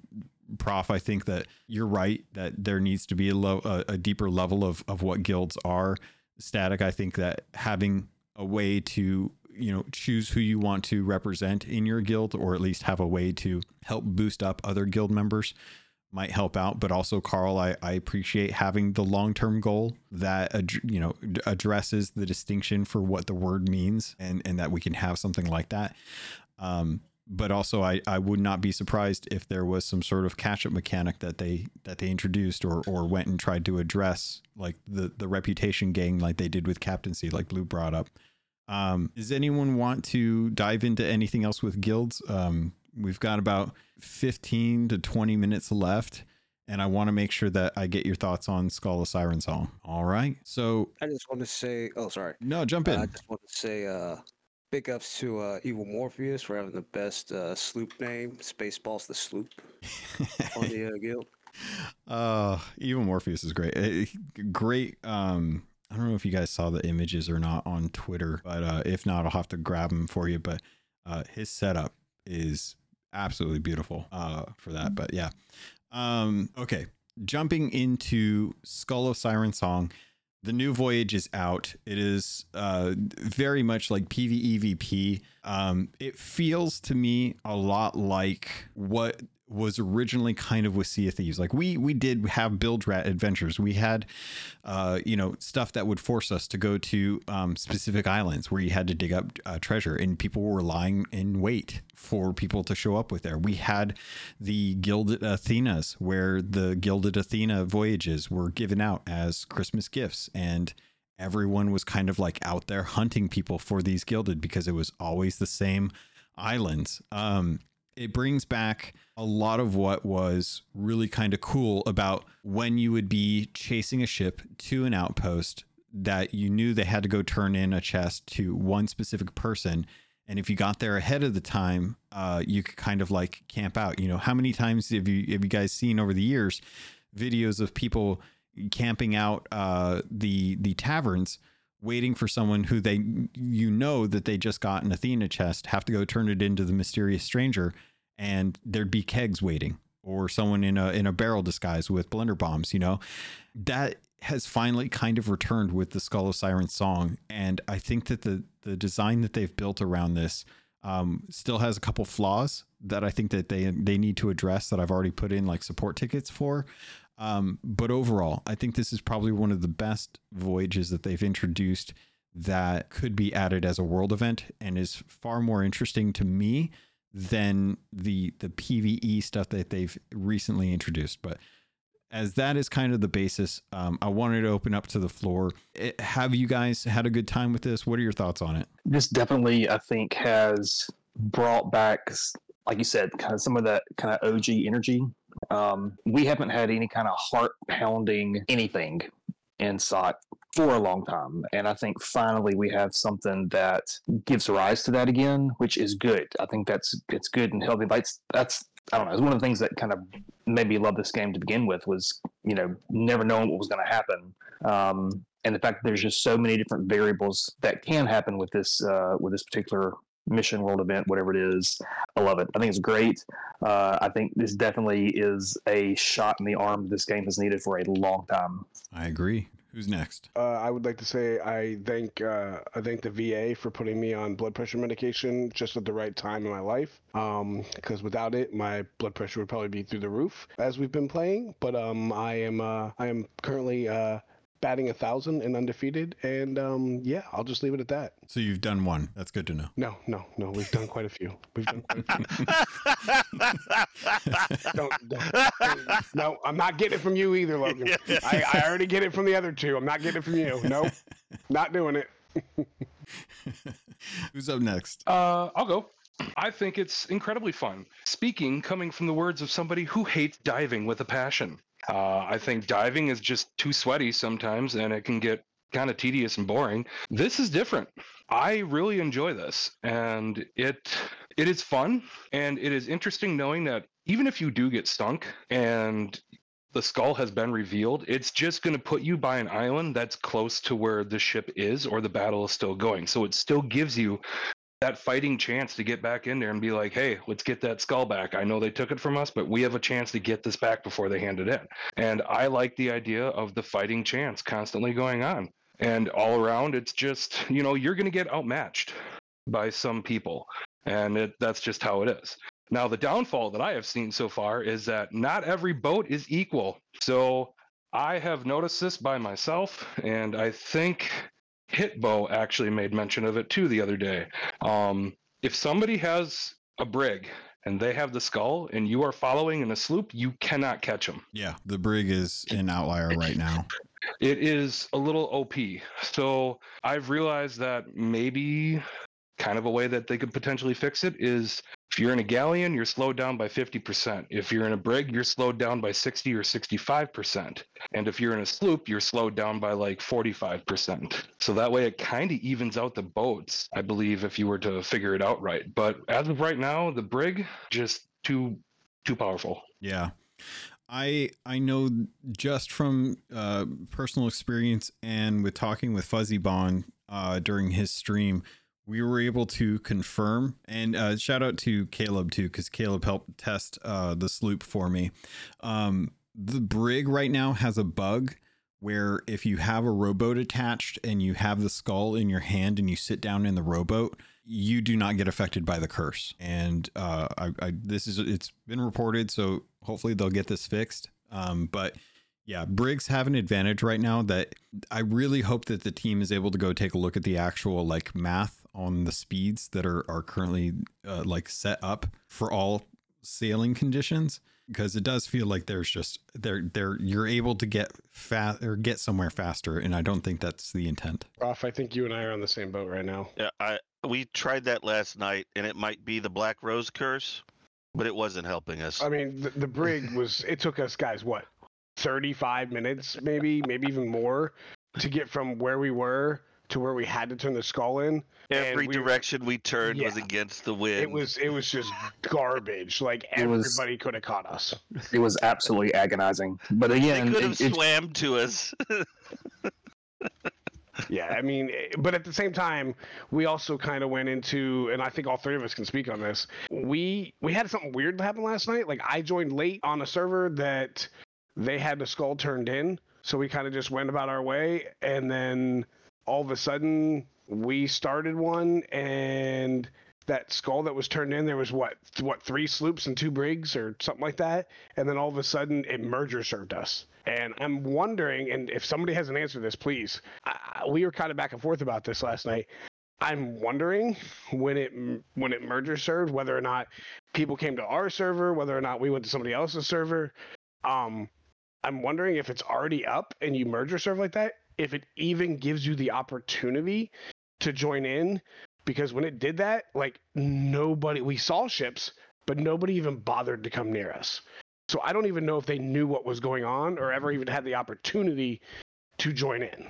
Prof, I think that you're right that there needs to be a, low, a, a deeper level of of what guilds are. Static, I think that having a way to you know choose who you want to represent in your guild or at least have a way to help boost up other guild members might help out but also karl i, I appreciate having the long-term goal that ad- you know addresses the distinction for what the word means and and that we can have something like that um but also I, I would not be surprised if there was some sort of catch up mechanic that they that they introduced or or went and tried to address like the the reputation gang like they did with captaincy like blue brought up um, does anyone want to dive into anything else with guilds? Um, we've got about 15 to 20 minutes left, and I want to make sure that I get your thoughts on Skull of Siren Song. All right. So, I just want to say, oh, sorry. no, jump Uh, in. I just want to say, uh, big ups to uh, Evil Morpheus for having the best uh, sloop name, Spaceballs the Sloop, <laughs> on the uh, guild. Uh, Evil Morpheus is great. Eh, Great. Um, I don't know if you guys saw the images or not on Twitter, but uh, if not, I'll have to grab them for you. But uh, his setup is absolutely beautiful uh, for that. But yeah. Um, okay. Jumping into Skull of Siren Song. The new voyage is out. It is uh, very much like PvEVP. Um, it feels to me a lot like what was originally kind of with Sea of Thieves. Like we we did have Bilge Rat adventures. We had, uh, you know, stuff that would force us to go to um, specific islands where you had to dig up uh, treasure, and people were lying in wait for people to show up with there. We had the Gilded Athenas, where the Gilded Athena voyages were given out as Christmas gifts, and everyone was kind of like out there hunting people for these gilded because it was always the same islands. Um, it brings back a lot of what was really kind of cool about when you would be chasing a ship to an outpost that you knew they had to go turn in a chest to one specific person. And if you got there ahead of the time, uh, you could kind of like camp out. You know, how many times have you have you guys seen over the years videos of people camping out uh, the the taverns, waiting for someone who they you know that they just got an Athena chest, have to go turn it into the mysterious stranger, and there'd be kegs waiting or someone in a in a barrel disguise with blunder bombs you know? That has finally kind of returned with the skull of siren song and i think that the the design that they've built around this um, still has a couple flaws that i think that they they need to address that i've already put in like support tickets for. Um, but overall i think this is probably one of the best voyages that they've introduced that could be added as a world event and is far more interesting to me than the the PVE stuff that they've recently introduced. But as that is kind of the basis, um, I wanted to open up to the floor. It, have you guys had a good time with this? What are your thoughts on it? This definitely, I think, has brought back, like you said, kind of some of that kind of OG energy. Um, we haven't had any kind of heart pounding anything in SOT for a long time. And I think finally we have something that gives rise to that again, which is good. I think that's it's good and healthy. That's that's I don't know. It's one of the things that kind of made me love this game to begin with was you know never knowing what was going to happen. Um, and the fact that there's just so many different variables that can happen with this uh, with this particular mission world event whatever it is i love it i think it's great uh, i think this definitely is a shot in the arm this game has needed for a long time I agree. Who's next? Uh, I would like to say I thank uh, I thank the VA for putting me on blood pressure medication just at the right time in my life. Um, because without it, my blood pressure would probably be through the roof as we've been playing. But um, I am uh, I am currently uh, batting a thousand and undefeated, and um, yeah, I'll just leave it at that. So you've done one. That's good to know. No, no, no. We've done quite a few. We've done quite a few. <laughs> don't, don't, don't- no, I'm not getting it from you either, Logun. <laughs> I, I already get it from the other two. I'm not getting it from you. Nope, not doing it. <laughs> Who's up next? Uh, I'll go. I think it's incredibly fun. Speaking coming from the words of somebody who hates diving with a passion. Uh, I think diving is just too sweaty sometimes and it can get kind of tedious and boring. This is different. I really enjoy this and it it is fun and it is interesting knowing that even if you do get stunk and the skull has been revealed, it's just going to put you by an island that's close to where the ship is or the battle is still going. So it still gives you that fighting chance to get back in there and be like, hey, let's get that skull back. I know they took it from us, but we have a chance to get this back before they hand it in. And I like the idea of the fighting chance constantly going on. And all around, it's just, you know, you're going to get outmatched by some people. And it, that's just how it is. Now, the downfall that I have seen so far is that not every boat is equal. So I have noticed this by myself, and I think Hitbo actually made mention of it too the other day. Um, if somebody has a brig and they have the skull and you are following in a sloop, you cannot catch them. Yeah, the brig is an outlier right now. It is a little OP. So I've realized that maybe kind of a way that they could potentially fix it is if you're in a galleon, you're slowed down by 50%. If you're in a brig, you're slowed down by 60 or 65%. And if you're in a sloop, you're slowed down by like 45%. So that way it kind of evens out the boats, I believe, if you were to figure it out right. But as of right now, the brig just too too powerful. Yeah. I I know just from uh, personal experience and with talking with Fuzzy Bond uh, during his stream, we were able to confirm and uh, shout out to Caleb too because Caleb helped test uh, the sloop for me. Um, the brig right now has a bug where if you have a rowboat attached and you have the skull in your hand and you sit down in the rowboat, you do not get affected by the curse. And uh, I, I this is it's been reported, so hopefully they'll get this fixed. Um, but yeah, brigs have an advantage right now that I really hope that the team is able to go take a look at the actual like math on the speeds that are are currently uh, like set up for all sailing conditions because it does feel like there's just there there you're able to get fast or get somewhere faster and I don't think that's the intent. Roth, I think you and I are on the same boat right now. Yeah, I we tried that last night, and it might be the Black Rose curse, but it wasn't helping us. I mean, the, the brig was. It took us guys what, thirty-five minutes, maybe, maybe even more, to get from where we were to where we had to turn the skull in. Every we- direction we turned was against the wind. It was. It was just garbage. Like It everybody could have caught us. It was absolutely agonizing. But They again, could it, have it- to us. <laughs> Yeah, I mean, eh, but at the same time, we also kind of went into, and I think all three of us can speak on this. We we had something weird happen last night. Like I joined late on a server that they had the skull turned in, so we kind of just went about our way, and then all of a sudden we started one, and that skull that was turned in, there was what what three sloops and two brigs or something like that, and then all of a sudden it merger served us. And I'm wondering, and if somebody has an answer to this, please. I, we were kind of back and forth about this last night. I'm wondering when it when it merger served, whether or not people came to our server, whether or not we went to somebody else's server. Um, I'm wondering if it's already up and you merger serve like that, if it even gives you the opportunity to join in, because when it did that, like nobody, we saw ships, but nobody even bothered to come near us. So I don't even know if they knew what was going on or ever even had the opportunity to join in.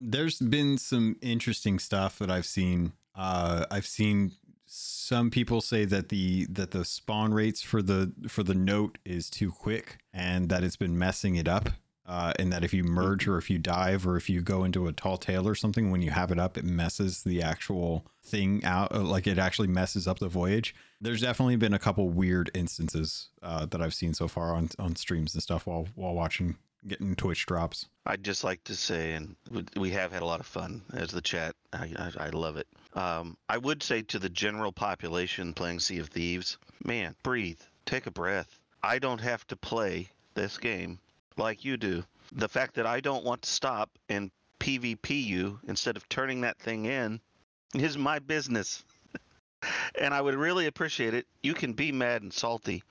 There's been some interesting stuff that I've seen. Uh, I've seen some people say that the that the spawn rates for the for the note is too quick and that it's been messing it up. Uh, that if you merge or if you dive or if you go into a tall tale or something, when you have it up, it messes the actual thing out. uh, Like it actually messes up the voyage. There's definitely been a couple weird instances uh, that I've seen so far on on streams and stuff while while watching getting Twitch drops. I'd just like to say, and we- we have had a lot of fun as the chat. I, I, I love it. Um, I would say to the general population playing Sea of Thieves, man, breathe, take a breath. I don't have to play this game like you do. The fact that I don't want to stop and PvP you instead of turning that thing in is my business. <laughs> and I would really appreciate it. You can be mad and salty,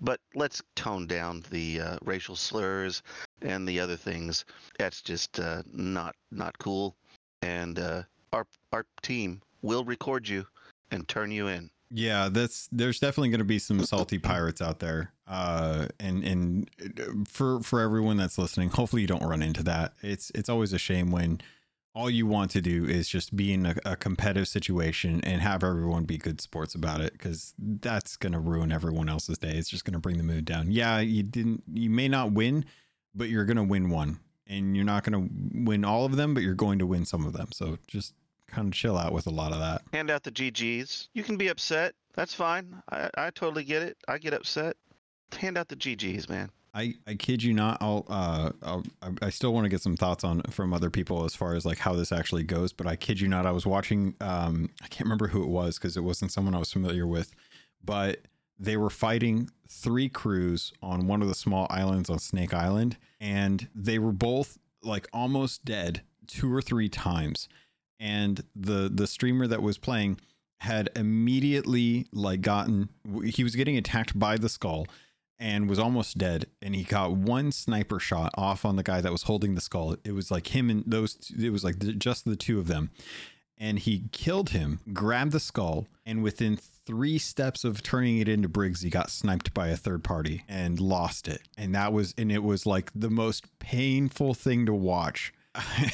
but let's tone down the uh, racial slurs and the other things. That's just uh, not not cool. And uh, our our team will record you and turn you in. Yeah, that's there's definitely going to be some salty pirates out there. Uh, and and uh, for for everyone that's listening, hopefully you don't run into that. It's it's always a shame when all you want to do is just be in a, a competitive situation and have everyone be good sports about it because that's going to ruin everyone else's day. It's just going to bring the mood down. Yeah, you didn't, you may not win, but you're going to win one, and you're not going to win all of them, but you're going to win some of them. So just kind of chill out with a lot of that. Hand out the GGs. You can be upset. That's fine. I, I totally get it. I get upset. Hand out the GGs, man. I, I kid you not. I'll uh I'll, I- I still want to get some thoughts on from other people as far as like how this actually goes. But I kid you not. I was watching. Um, I can't remember who it was because it wasn't someone I was familiar with, but they were fighting three crews on one of the small islands on Snake Island, and they were both like almost dead two or three times. And the the streamer that was playing had immediately like gotten he was getting attacked by the skull and was almost dead. And he got one sniper shot off on the guy that was holding the skull. It was like him and those two, it was like just the two of them. And he killed him grabbed the skull and within three steps of turning it into briggs he got sniped by a third party and lost it. And that was and it was like the most painful thing to watch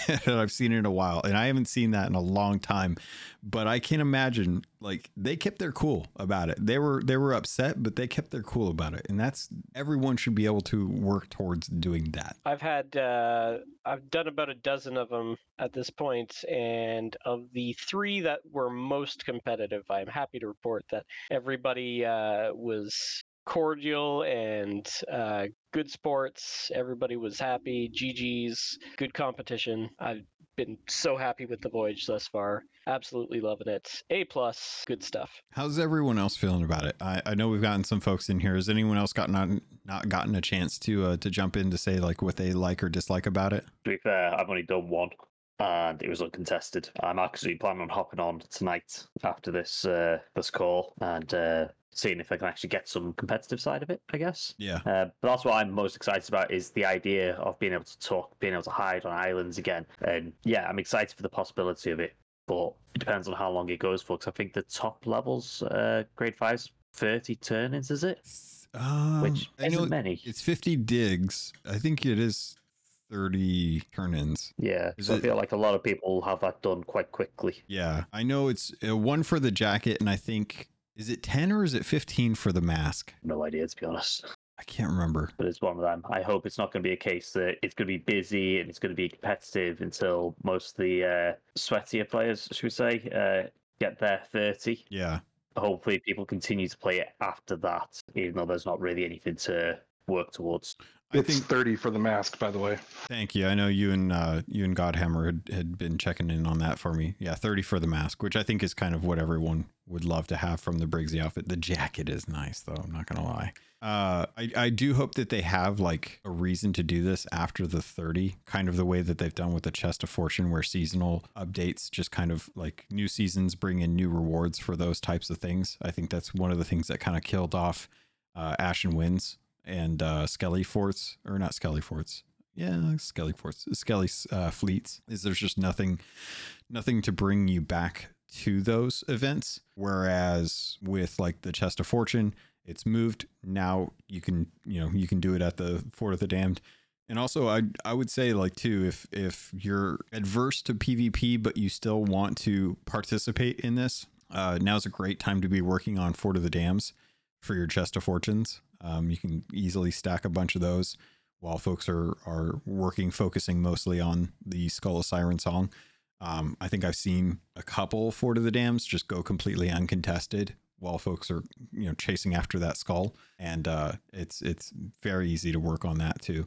that <laughs> I've seen in a while, and I haven't seen that in a long time. But I can't imagine, like they kept their cool about it. They were they were upset, but they kept their cool about it, and that's everyone should be able to work towards doing that. I've had uh, I've done about a dozen of them at this point, and of the three that were most competitive, I'm happy to report that everybody uh, was cordial and uh, good sports. Everybody was happy. GG's, good competition. I've been so happy with the voyage thus far. Absolutely loving it. A plus, good stuff. How's everyone else feeling about it? I, I know we've gotten some folks in here. Has anyone else gotten not, not gotten a chance to uh, to jump in to say like what they like or dislike about it? To be fair, I've only done one, and it was uncontested. I'm actually planning on hopping on tonight after this uh, this call and uh, seeing if I can actually get some competitive side of it. I guess. Yeah. Uh, but that's what I'm most excited about is the idea of being able to talk, being able to hide on islands again. And yeah, I'm excited for the possibility of it. But it depends on how long it goes for. Because I think the top levels, uh, grade fives, 30 turn-ins, is it? Um, Which I isn't know many. It's 50 digs. I think it is 30 turn-ins. Yeah. So it- I feel like a lot of people have that done quite quickly. Yeah, I know it's uh, one for the jacket, and I think is it 10 or is it 15 for the mask? No idea, to be honest. I can't remember. But it's one of them. I hope it's not going to be a case that it's going to be busy and it's going to be competitive until most of the uh, sweatier players, should we say, uh, get their 30. Yeah, Hopefully, people continue to play it after that, even though there's not really anything to work towards. I It's think. 30 for the mask, by the way. Thank you. I know you and uh, you and Godhammer had, had been checking in on that for me. Yeah, 30 for the mask, which I think is kind of what everyone would love to have from the Briggsy outfit. The jacket is nice, though. I'm not gonna lie. Uh, I, I do hope that they have like a reason to do this after the 30, kind of the way that they've done with the Chest of Fortune, where seasonal updates just kind of like new seasons bring in new rewards for those types of things. I think that's one of the things that kind of killed off uh, Ashen Winds and uh, Skelly Forts, or not Skelly Forts. Yeah, Skelly Forts, Skelly uh, Fleets. Is there's just nothing, nothing to bring you back to those events. Whereas with like the Chest of Fortune, it's moved now. You can you know you can do it at the Fort of the Damned. And also, I I would say like too, if if you're adverse to PvP but you still want to participate in this, uh, now's a great time to be working on Fort of the Damned for your chest of fortunes. Um, you can easily stack a bunch of those while folks are are working, focusing mostly on the Skull of Siren song. Um, I think I've seen a couple Fort of the Damned just go completely uncontested while folks are you know chasing after that skull, and uh, it's it's very easy to work on that too.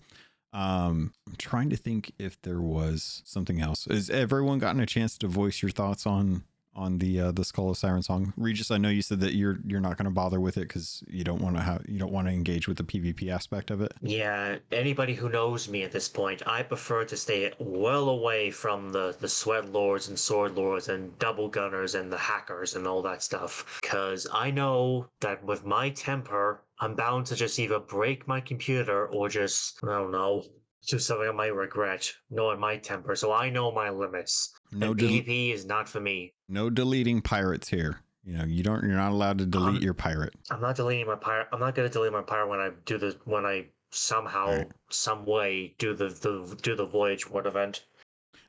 Um, I'm trying to think if there was something else. Has everyone gotten a chance to voice your thoughts on on the uh, the Skull of Siren song? Regis, I know you said that you're you're not going to bother with it because you don't want to have you don't want to engage with the PvP aspect of it. Yeah, anybody who knows me at this point, I prefer to stay well away from the, the sweat lords and sword lords and double gunners and the hackers and all that stuff. Because I know that with my temper, I'm bound to just either break my computer or just, I don't know, do something I might regret, knowing my temper. So I know my limits. No and del- PvP is not for me. no deleting pirates here. You know you don't you're not allowed to delete Um, your pirate. I'm not deleting my pirate. I'm not gonna delete my pirate when I do the when I somehow, Alright. some way do the, the do the voyage ward event.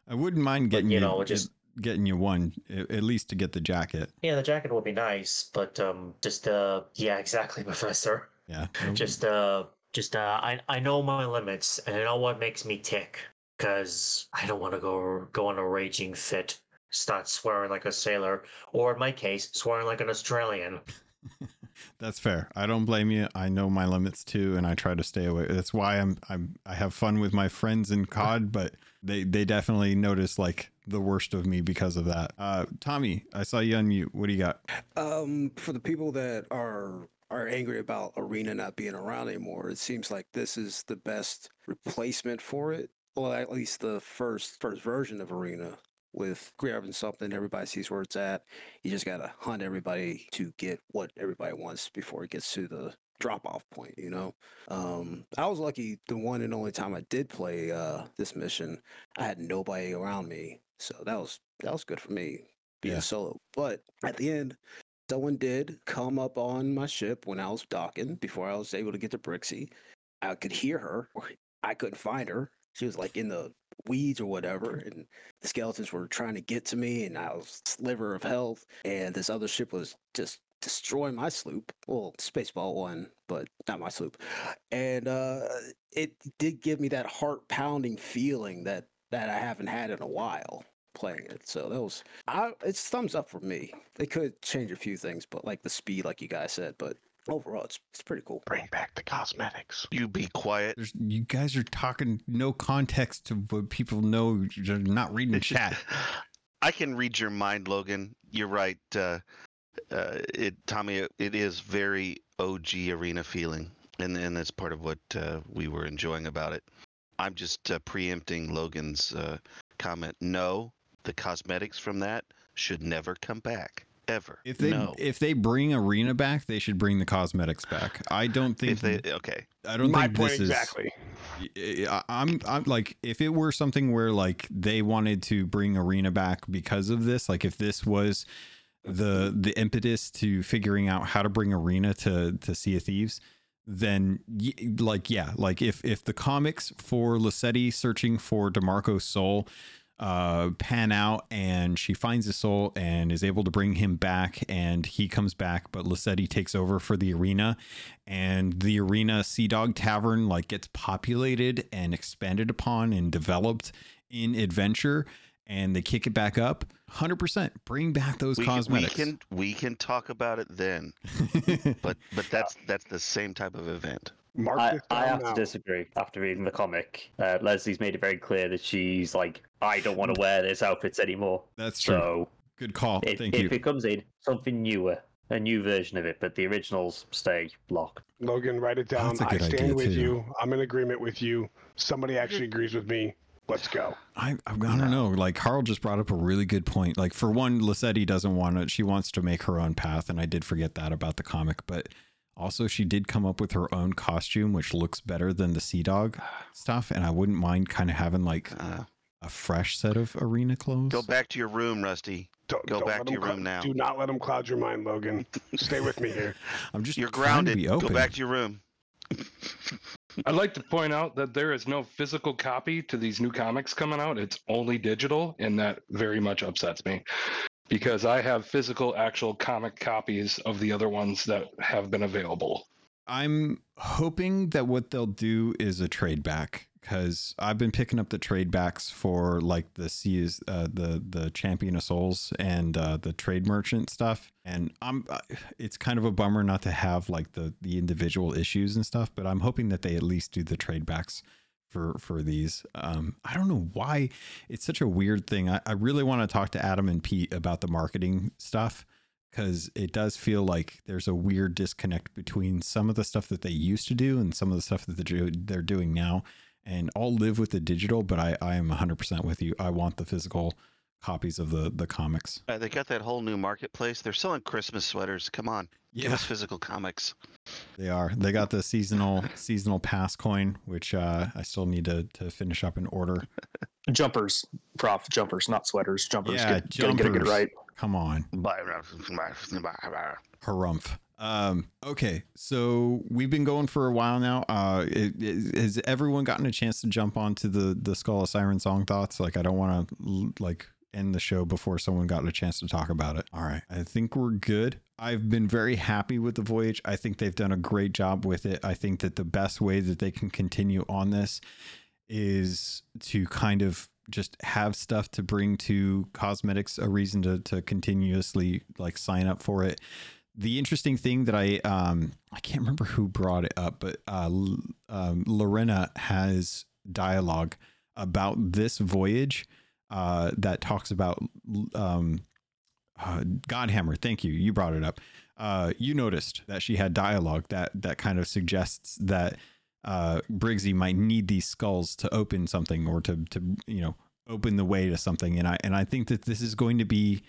I wouldn't mind But, getting you you, know, just- getting you one at least to get the jacket. Yeah, the jacket would be nice, but um, just uh, yeah, <laughs> exactly, Professor. Yeah, Just uh, just uh, I I know my limits, and I know what makes me tick, cause I don't want to go go on a raging fit, start swearing like a sailor, or in my case, swearing like an Australian. <laughs> That's fair. I don't blame you. I know my limits too, and I try to stay away. That's why I'm I'm I have fun with my friends in COD, <laughs> but they they definitely notice like the worst of me because of that. Uh, Tommy, I saw you unmute. What do you got? Um, for the people that are are angry about Arena not being around anymore, it seems like this is the best replacement for it. Well, at least the first first version of Arena. With grabbing something, everybody sees where it's at. You just gotta hunt everybody to get what everybody wants before it gets to the drop off point, you know? Um, I was lucky the one and only time I did play uh, this mission, I had nobody around me. So that was that was good for me being Yeah. solo. But at the end, someone did come up on my ship when I was docking before I was able to get to Briggsy. I could hear her. I couldn't find her. She was like in the weeds or whatever, and the skeletons were trying to get to me, and I was sliver of health, and this other ship was just destroying my sloop. Well, Spaceball one, but not my sloop. And uh, it did give me that heart pounding feeling that that I haven't had in a while playing it. So that was I it's thumbs up for me. They could change a few things, but like the speed, like you guys said, but overall, it's it's pretty cool. Bring back the cosmetics. You be quiet. There's, you guys are talking no context to what people know. You're not reading the chat. <laughs> I can read your mind, Logun. You're right. Uh, uh, it, Tommy, it, it is very OG arena feeling, and and that's part of what uh, we were enjoying about it. I'm just uh, preempting Logun's uh, comment. No, the cosmetics from that should never come back ever. If they no. if they bring arena back, they should bring the cosmetics back. I don't think if they okay, I don't My think point this exactly. is. exactly. I'm I'm like if it were something where like they wanted to bring arena back because of this, like if this was the the impetus to figuring out how to bring arena to to Sea of Thieves, then like yeah, like if if the comics for Lissetti searching for Demarco's soul uh pan out and she finds his soul and is able to bring him back. And he comes back but Lissetti takes over for the arena. And the arena Sea Dog Tavern like gets populated and expanded upon and developed in adventure. And they kick it back up 100% bring back those we, can- we cosmetics. can we can talk about it then. <laughs> But but that's that's the same type of event. Mark I, I have now. to disagree after reading the comic. Uh, Leslie's made it very clear that she's like, I don't want to wear this outfits anymore. that's true So good call if, thank if you it comes in something newer, a new version of it, but the originals stay locked. Logun, write it down. That's a I good stand with too. you. I'm in agreement with you. Somebody actually agrees with me. Let's go. I, I I don't know. Like Karl just brought up a really good point. Like for one, Lissetti doesn't want to. She wants to make her own path, and I did forget that about the comic. But also, she did come up with her own costume, which looks better than the Sea Dog stuff. And I wouldn't mind kind of having like Uh, a fresh set of arena clothes. go back to your room, Rusty. Don't, Go don't back to your room clou- now. Do not let them cloud your mind, Logun. Stay with me here. <laughs> I'm just You're trying to grounded. be open. Go back to your room. I'd like to point out that there is no physical copy to these new comics coming out. It's only digital, and that very much upsets me because I have physical, actual comic copies of the other ones that have been available. I'm hoping that what they'll do is a trade back because I've been picking up the trade backs for like the Seas, uh, the the Champion of Souls and uh, the trade merchant stuff, and I'm uh, it's kind of a bummer not to have like the the individual issues and stuff, but I'm hoping that they at least do the trade backs for for these. Um, I don't know why it's such a weird thing. I, I really want to talk to Adam and Pete about the marketing stuff because it does feel like there's a weird disconnect between some of the stuff that they used to do and some of the stuff that they're, doing now. And I'll live with the digital, but I, I am 100% with you. I want the physical copies of the, the comics. Uh, they got that whole new marketplace. They're selling Christmas sweaters. Come on, give us physical comics. they are. They got the seasonal seasonal pass coin, which uh, I still need to, to finish up and order. <laughs> Jumpers, prof, jumpers, not sweaters. Jumpers. Yeah, get, get, get, get it jumpers. right. Come on. Bye. Harumph. Um, okay, so we've been going for a while now. Uh, it, it- has everyone gotten a chance to jump onto the the Skull of Siren song thoughts? Like, I don't want to like end the show before someone got a chance to talk about it. All right, I think we're good. I've been very happy with the voyage. I think they've done a great job with it. I think that the best way that they can continue on this is to kind of just have stuff to bring to cosmetics a reason to to continuously like sign up for it the interesting thing that I um I can't remember who brought it up, but uh, um, Larinna has dialogue about this voyage uh, that talks about um, uh, Godhammer. Thank you, you brought it up. Uh, you noticed that she had dialogue that that kind of suggests that uh, Briggsy might need these skulls to open something or to to you know open the way to something, and I and I think that this is going to be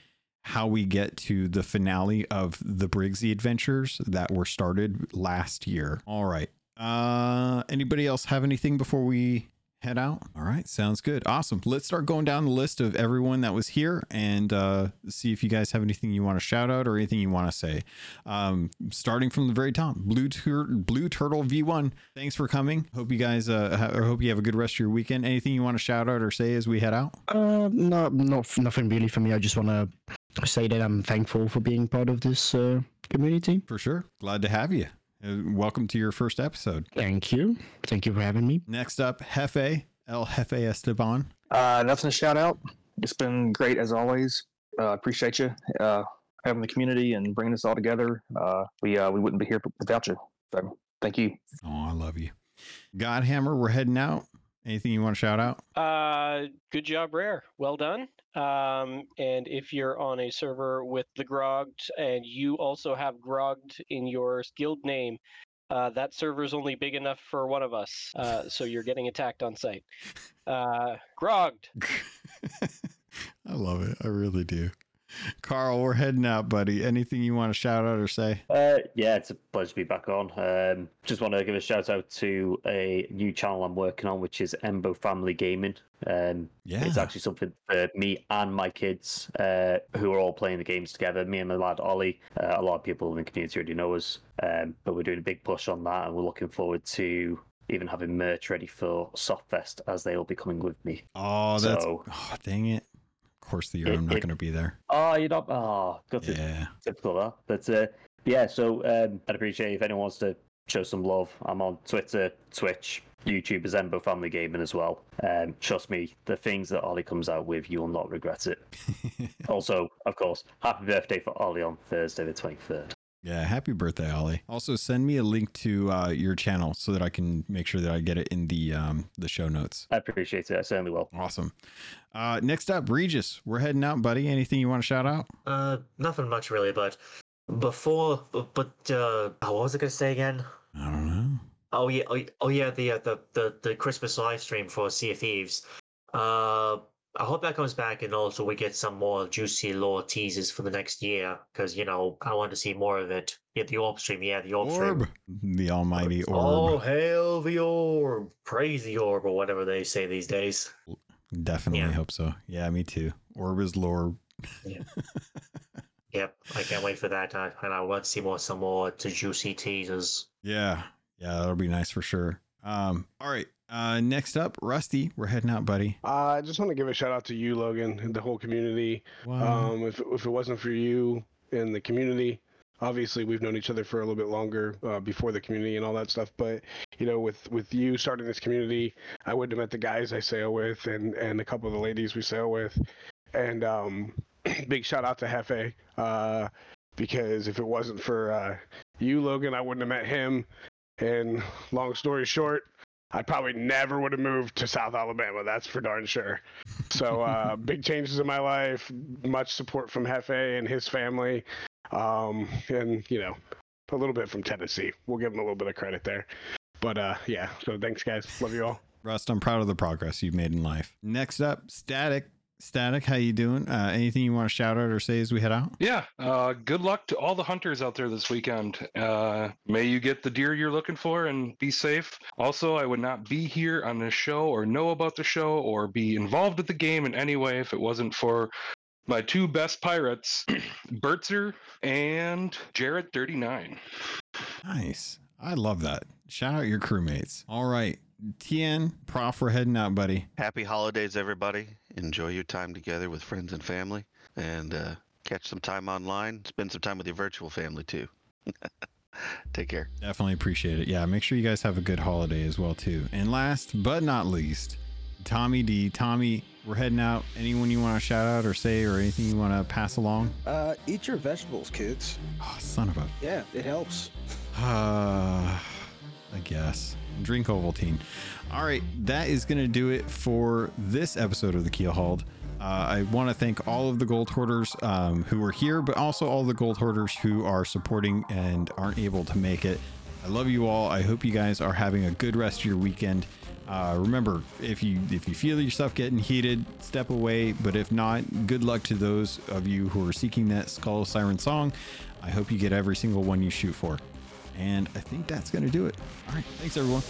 how we get to the finale of the Briggsy adventures that were started last year. All right. Uh anybody else have anything before we head out? All right, sounds good. Awesome. Let's start going down the list of everyone that was here and uh see if you guys have anything you want to shout out or anything you want to say. Um starting from the very top. Blue Tur- Blue Turtle V1. Thanks for coming. Hope you guys uh ha- hope you have a good rest of your weekend. Anything you want to shout out or say as we head out? Uh, no, not nothing really for me. I just want to say that I'm thankful for being part of this uh, community. For sure. Glad to have you. Uh, welcome to your first episode. Thank you. Thank you for having me. Next up, Jefe, El Jefe Esteban. Uh, nothing to shout out. It's been great as always. Uh, appreciate you. Uh, having the community and bringing us all together. Uh, we uh, we wouldn't be here without you. So thank you. Oh, I love you. Godhammer, we're heading out. Anything you want to shout out? Uh, good job, Rare. Well done. Um, and if you're on a server with the Grogged and you also have Grogged in your guild name, uh, that server is only big enough for one of us. Uh, so you're getting attacked on site. <laughs> Uh, Grogged. <laughs> I love it. I really do. <laughs> Karl, we're heading out, buddy. Anything you want to shout out or say? Uh, yeah, it's a pleasure to be back on. Um, just want to give a shout out to a new channel I'm working on, which is Embo Family Gaming. Um, Yeah. It's actually something for me and my kids, uh, who are all playing the games together. Me and my lad Oli. Uh, a lot of people in the community already know us, um, but we're doing a big push on that, and we're looking forward to even having merch ready for Softfest as they will be coming with me. Oh, that's So- oh, dang it. Of course, the year It- I'm not going to be there. <laughs> Oh, you're not. Oh, good to Yeah. typical that. But uh, yeah, so um, I'd appreciate if anyone wants to show some love. I'm on Twitter, Twitch, YouTube as Embo Family Gaming as well. Um, trust me, the things that Oli comes out with, you will not regret it. <laughs> also, of course, happy birthday for Oli on Thursday the 23rd. Yeah, happy birthday, Oli. Also, send me a link to uh, your channel so that I can make sure that I get it in the um, the show notes. I appreciate it. I certainly will. Awesome. Uh, next up, Regis. We're heading out, buddy. Anything you want to shout out? Uh, nothing much really, but before, but, but uh, oh, what was I gonna say again? I don't know. Oh yeah, oh, yeah- oh yeah, the, uh, the the the Christmas live stream for Sea of Thieves. Uh, I hope that comes back, and also we get some more juicy lore teasers for the next year, because you know I want to see more of it. Yeah, the orb stream, yeah, the orb, Orb, stream. the almighty orb. Oh hail the orb, praise the orb, or whatever they say these days. Definitely yeah. hope so. Yeah, me too. Orb is lore. Yeah. <laughs> Yep, I can't wait for that, uh, and I want to see more some more to juicy teasers. Yeah, yeah, that'll be nice for sure. Um, all right. Uh, next up, Rusty. We're heading out, buddy. Uh, I just want to give a shout out to you, Logun, and the whole community. Wow. Um, if if it wasn't for you and the community, obviously we've known each other for a little bit longer uh, before the community and all that stuff. But you know, with with you starting this community, I wouldn't have met the guys I sail with and and a couple of the ladies we sail with. And um, <clears throat> big shout out to Hefe, uh, because if it wasn't for uh, you, Logun, I wouldn't have met him. And long story short, I probably never would have moved to South Alabama. That's for darn sure. So uh, <laughs> big changes in my life. Much support from Hefe and his family, um, and you know, a little bit from Tennessee. We'll give him a little bit of credit there. But uh, yeah. So thanks, guys. Love you all. Rust, I'm proud of the progress you've made in life. Next up, Static. Static, how you doing? Uh, anything you want to shout out or say as we head out? Yeah. Uh, good luck to all the hunters out there this weekend. Uh, may you get the deer you're looking for and be safe. Also, I would not be here on this show or know about the show or be involved with the game in any way if it wasn't for my two best pirates, <clears throat> Bertzer and Jarrett 39. Nice. I love that. Shout out your crewmates. All right. TN, Prof, we're heading out, buddy. Happy holidays, everybody. Enjoy your time together with friends and family, and uh, catch some time online. Spend some time with your virtual family too. <laughs> Take care. Definitely appreciate it. Yeah, make sure you guys have a good holiday as well too. And last but not least, Tommy D. Tommy, we're heading out. Anyone you want to shout out or say or anything you want to pass along? Uh, eat your vegetables, kids. Oh, son of a. Yeah, it helps. Uh, <sighs> I guess. Drink Ovaltine. All right, that is going to do it for this episode of the Keelhauled. Uh, I want to thank all of the gold hoarders um, who are here, but also all the gold hoarders who are supporting and aren't able to make it. I love you all. I hope you guys are having a good rest of your weekend. Uh, remember, if you if you feel yourself getting heated, step away. But if not, good luck to those of you who are seeking that Skull Siren song. I hope you get every single one you shoot for. And I think that's going to do it. All right. Thanks, everyone.